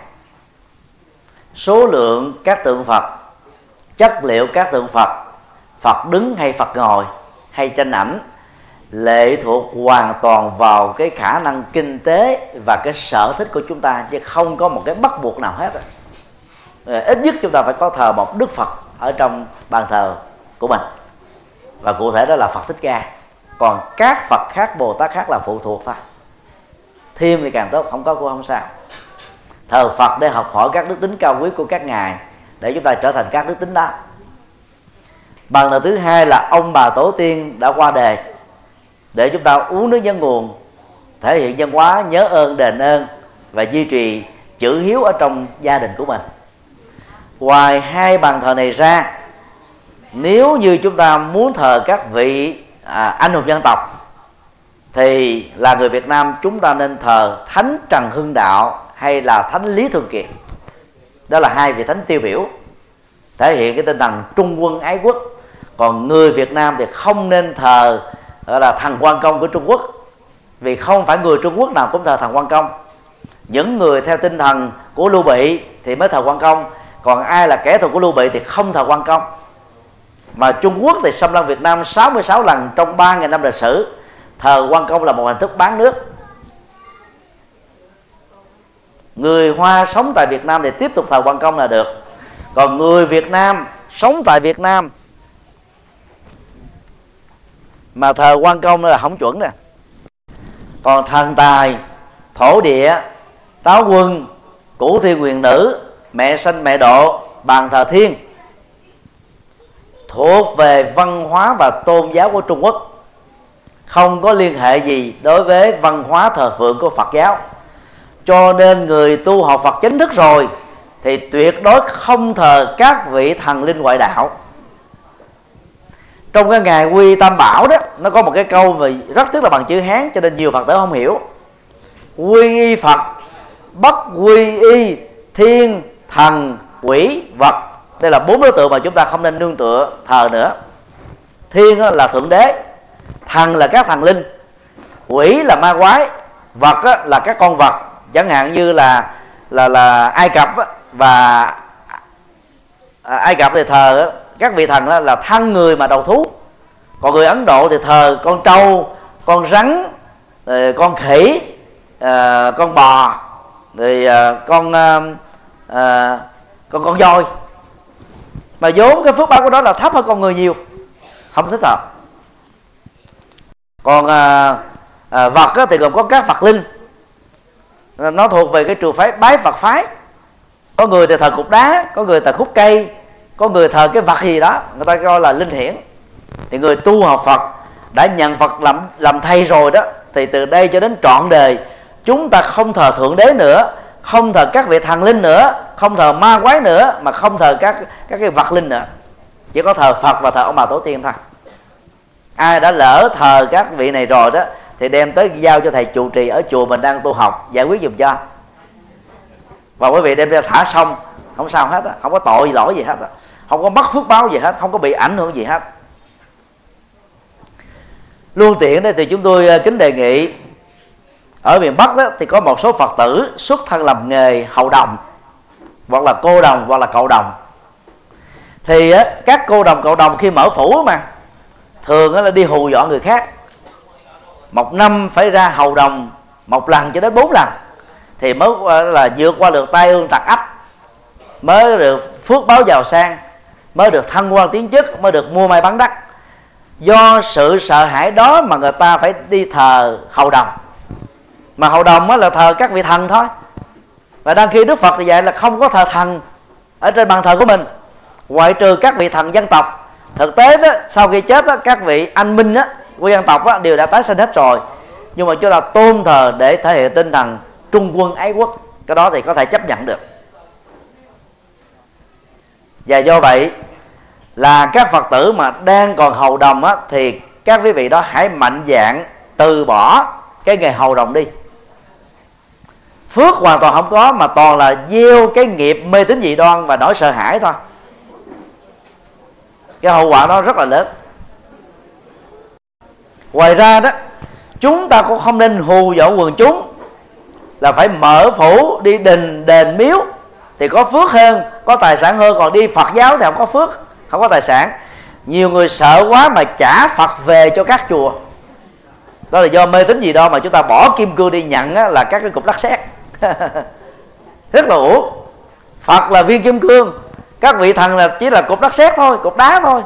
Số lượng các tượng phật chất liệu các tượng phật. Phật đứng hay phật ngồi hay tranh ảnh, lệ thuộc hoàn toàn vào cái khả năng kinh tế và cái sở thích của chúng ta, chứ không có một cái bắt buộc nào hết ờ, ít nhất chúng ta phải có thờ một đức phật ở trong bàn thờ của mình. Và cụ thể đó là phật thích ca. Còn các phật khác, bồ tát khác là phụ thuộc thôi. Thêm thì càng tốt, không có cũng không sao. Thờ phật để học hỏi các đức tính cao quý của các ngài để chúng ta trở thành các đức tính đó. Bằng thờ thứ hai là ông bà tổ tiên đã qua đời để chúng ta uống nước nhân nguồn thể hiện văn hóa nhớ ơn đền ơn và duy trì chữ hiếu ở trong gia đình của mình. Ngoài hai bàn thờ này ra nếu như chúng ta muốn thờ các vị à, anh hùng dân tộc thì là người Việt Nam chúng ta nên thờ Thánh Trần Hưng Đạo hay là Thánh Lý Thường Kiệt đó là hai vị thánh tiêu biểu, thể hiện cái tinh thần trung quân ái quốc. Còn người Việt Nam thì không nên thờ, gọi là, thần quan công của Trung Quốc. Vì không phải người Trung Quốc nào cũng thờ thần quan công. Những người theo tinh thần của Lưu Bị thì mới thờ quan công. Còn ai là kẻ thù của Lưu Bị thì không thờ quan công. Mà Trung Quốc thì xâm lăng Việt Nam 66 lần trong 3.000 năm lịch sử. Thờ quan công là một hình thức bán nước. Người Hoa sống tại Việt Nam thì tiếp tục thờ quan công là được. Còn người Việt Nam sống tại Việt Nam mà thờ quan công là không chuẩn nè. Còn thần tài, thổ địa, táo quân củ thiên quyền nữ, mẹ sanh mẹ độ, bàn thờ thiên thuộc về văn hóa và tôn giáo của Trung Quốc. Không có liên hệ gì đối với văn hóa thờ phượng của Phật giáo cho nên người tu học Phật chính thức rồi, thì tuyệt đối không thờ các vị thần linh ngoại đạo. Trong cái ngày quy tam bảo đó, nó có một cái câu mà rất tức là bằng chữ hán, cho nên nhiều phật tử không hiểu. Quy y phật, bất quy y, thiên, thần, quỷ, vật. Đây là bốn đối tượng mà chúng ta không nên nương tựa, thờ nữa. Thiên là thượng đế, thần là các thần linh, quỷ là ma quái, vật là các con vật chẳng hạn như là là là ai cập và à, ai cập thì thờ các vị thần là thân người mà đầu thú. Còn người ấn độ thì thờ con trâu con rắn con khỉ à, con bò thì à, con à, con con voi. Mà vốn cái phước báo của đó là thấp hơn con người nhiều không thích hợp còn à, à, vật á, thì gồm có các vật linh nó thuộc về cái trường phái bái Phật phái. Có người thì thờ cục đá, có người thờ khúc cây, có người thờ cái vật gì đó, người ta coi là linh hiển. Thì người tu học Phật, đã nhận Phật làm làm thầy rồi đó, thì từ đây cho đến trọn đời, chúng ta không thờ thượng đế nữa, không thờ các vị thần linh nữa, không thờ ma quái nữa, mà không thờ các các cái vật linh nữa. Chỉ có thờ Phật và thờ ông bà tổ tiên thôi. Ai đã lỡ thờ các vị này rồi đó thì đem tới giao cho thầy trụ trì ở chùa mình đang tu học, giải quyết dùm cho. Và quý vị đem ra thả xong không sao hết á, không có tội gì, lỗi gì hết á. Không có mất phước báo gì hết, không có bị ảnh hưởng gì hết. Luôn tiện đây thì chúng tôi ờ, kính đề nghị, ở miền Bắc đó thì có một số Phật tử xuất thân làm nghề hậu đồng, hoặc là cô đồng, hoặc là cậu đồng. Thì các cô đồng, cậu đồng khi mở phủ mà, thường là đi hù dọa người khác một năm phải ra hầu đồng một lần cho đến bốn lần. Thì mới là vượt qua được tai ương tặc ấp mới được phước báo giàu sang mới được thăng quan tiến chức mới được mua may bán đắt. Do sự sợ hãi đó mà người ta phải đi thờ hầu đồng. Mà hầu đồng mới là thờ các vị thần thôi. Và đang khi đức phật thì dạy là không có thờ thần ở trên bàn thờ của mình. Ngoại trừ các vị thần dân tộc. Thực tế đó sau khi chết đó, các vị anh minh đó, của dân tộc đó, đều đã tái sinh hết rồi. Nhưng mà chúng ta tôn thờ để thể hiện tinh thần trung quân ái quốc. Cái đó thì có thể chấp nhận được. Và do vậy là các phật tử mà đang còn hầu đồng á, thì các quý vị đó hãy mạnh dạng từ bỏ cái nghề hầu đồng đi. Phước hoàn toàn không có mà toàn là gieo cái nghiệp mê tín dị đoan và nỗi sợ hãi thôi. Cái hậu quả đó rất là lớn ngoài ra đó chúng ta cũng không nên hù dỗ quần chúng là phải mở phủ đi đình đền miếu thì có phước hơn có tài sản hơn. Còn đi phật giáo thì không có phước không có tài sản. Nhiều người sợ quá mà trả phật về cho các chùa. Đó là do mê tín gì đâu mà chúng ta bỏ kim cương đi nhận á, là các cái cục đất sét. Rất là uổng. Phật là viên kim cương các vị thần là chỉ là cục đất sét thôi cục đá thôi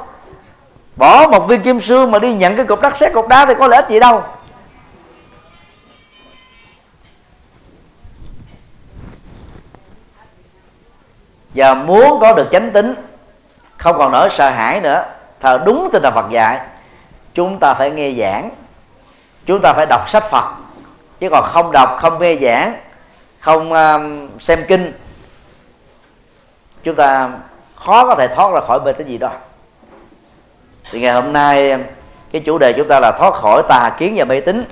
bỏ một viên kim sương mà đi nhận cái cục đất sét cục đá thì có lợi ích gì đâu. Và muốn có được chánh tính không còn nỗi sợ hãi nữa thờ đúng tinh thần Phật dạy chúng ta phải nghe giảng chúng ta phải đọc sách Phật. Chứ còn không đọc không nghe giảng không uh, xem kinh chúng ta khó có thể thoát ra khỏi bên cái gì đó thì ngày hôm nay cái chủ đề chúng ta là thoát khỏi tà kiến và mê tín.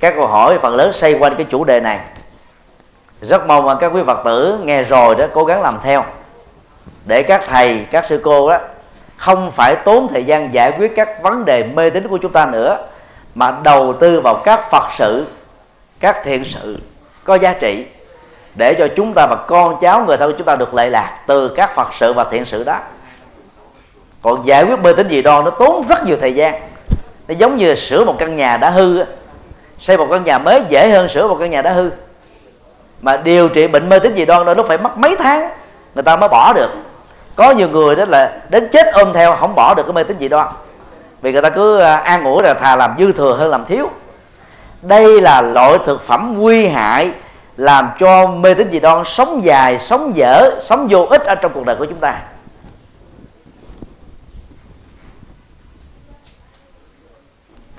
Các câu hỏi phần lớn xoay quanh cái chủ đề này. Rất mong mà các quý phật tử nghe rồi đó, cố gắng làm theo. Để các thầy, các sư cô đó, không phải tốn thời gian giải quyết các vấn đề mê tín của chúng ta nữa, mà đầu tư vào các phật sự, các thiện sự có giá trị, để cho chúng ta và con cháu người thân của chúng ta được lệ lạc từ các phật sự và thiện sự đó còn giải quyết mê tín dị đoan nó tốn rất nhiều thời gian. Nó giống như sửa một căn nhà đã hư xây một căn nhà mới dễ hơn sửa một căn nhà đã hư. Mà điều trị bệnh mê tín dị đoan đó nó phải mất mấy tháng, người ta mới bỏ được. Có nhiều người đó là đến chết ôm theo không bỏ được cái mê tín dị đoan. Vì người ta cứ à, an ủi là thà làm dư thừa hơn làm thiếu. Đây là loại thực phẩm nguy hại làm cho mê tín dị đoan sống dài, sống dở, sống vô ích ở trong cuộc đời của chúng ta.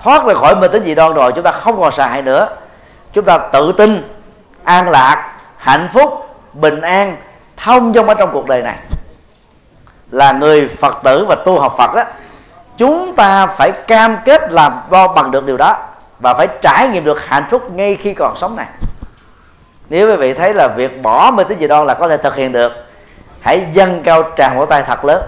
Thoát ra khỏi mê tín dị đoan rồi, chúng ta không còn sợ hãi nữa. Chúng ta tự tin, an lạc, hạnh phúc, bình an, thông dong ở trong cuộc đời này. Là người phật tử và tu học phật đó, chúng ta phải cam kết làm đo bằng được điều đó và phải trải nghiệm được hạnh phúc ngay khi còn sống này. Nếu quý vị thấy là việc bỏ mê tín dị đoan là có thể thực hiện được, hãy dâng cao tràng vỗ tay thật lớn.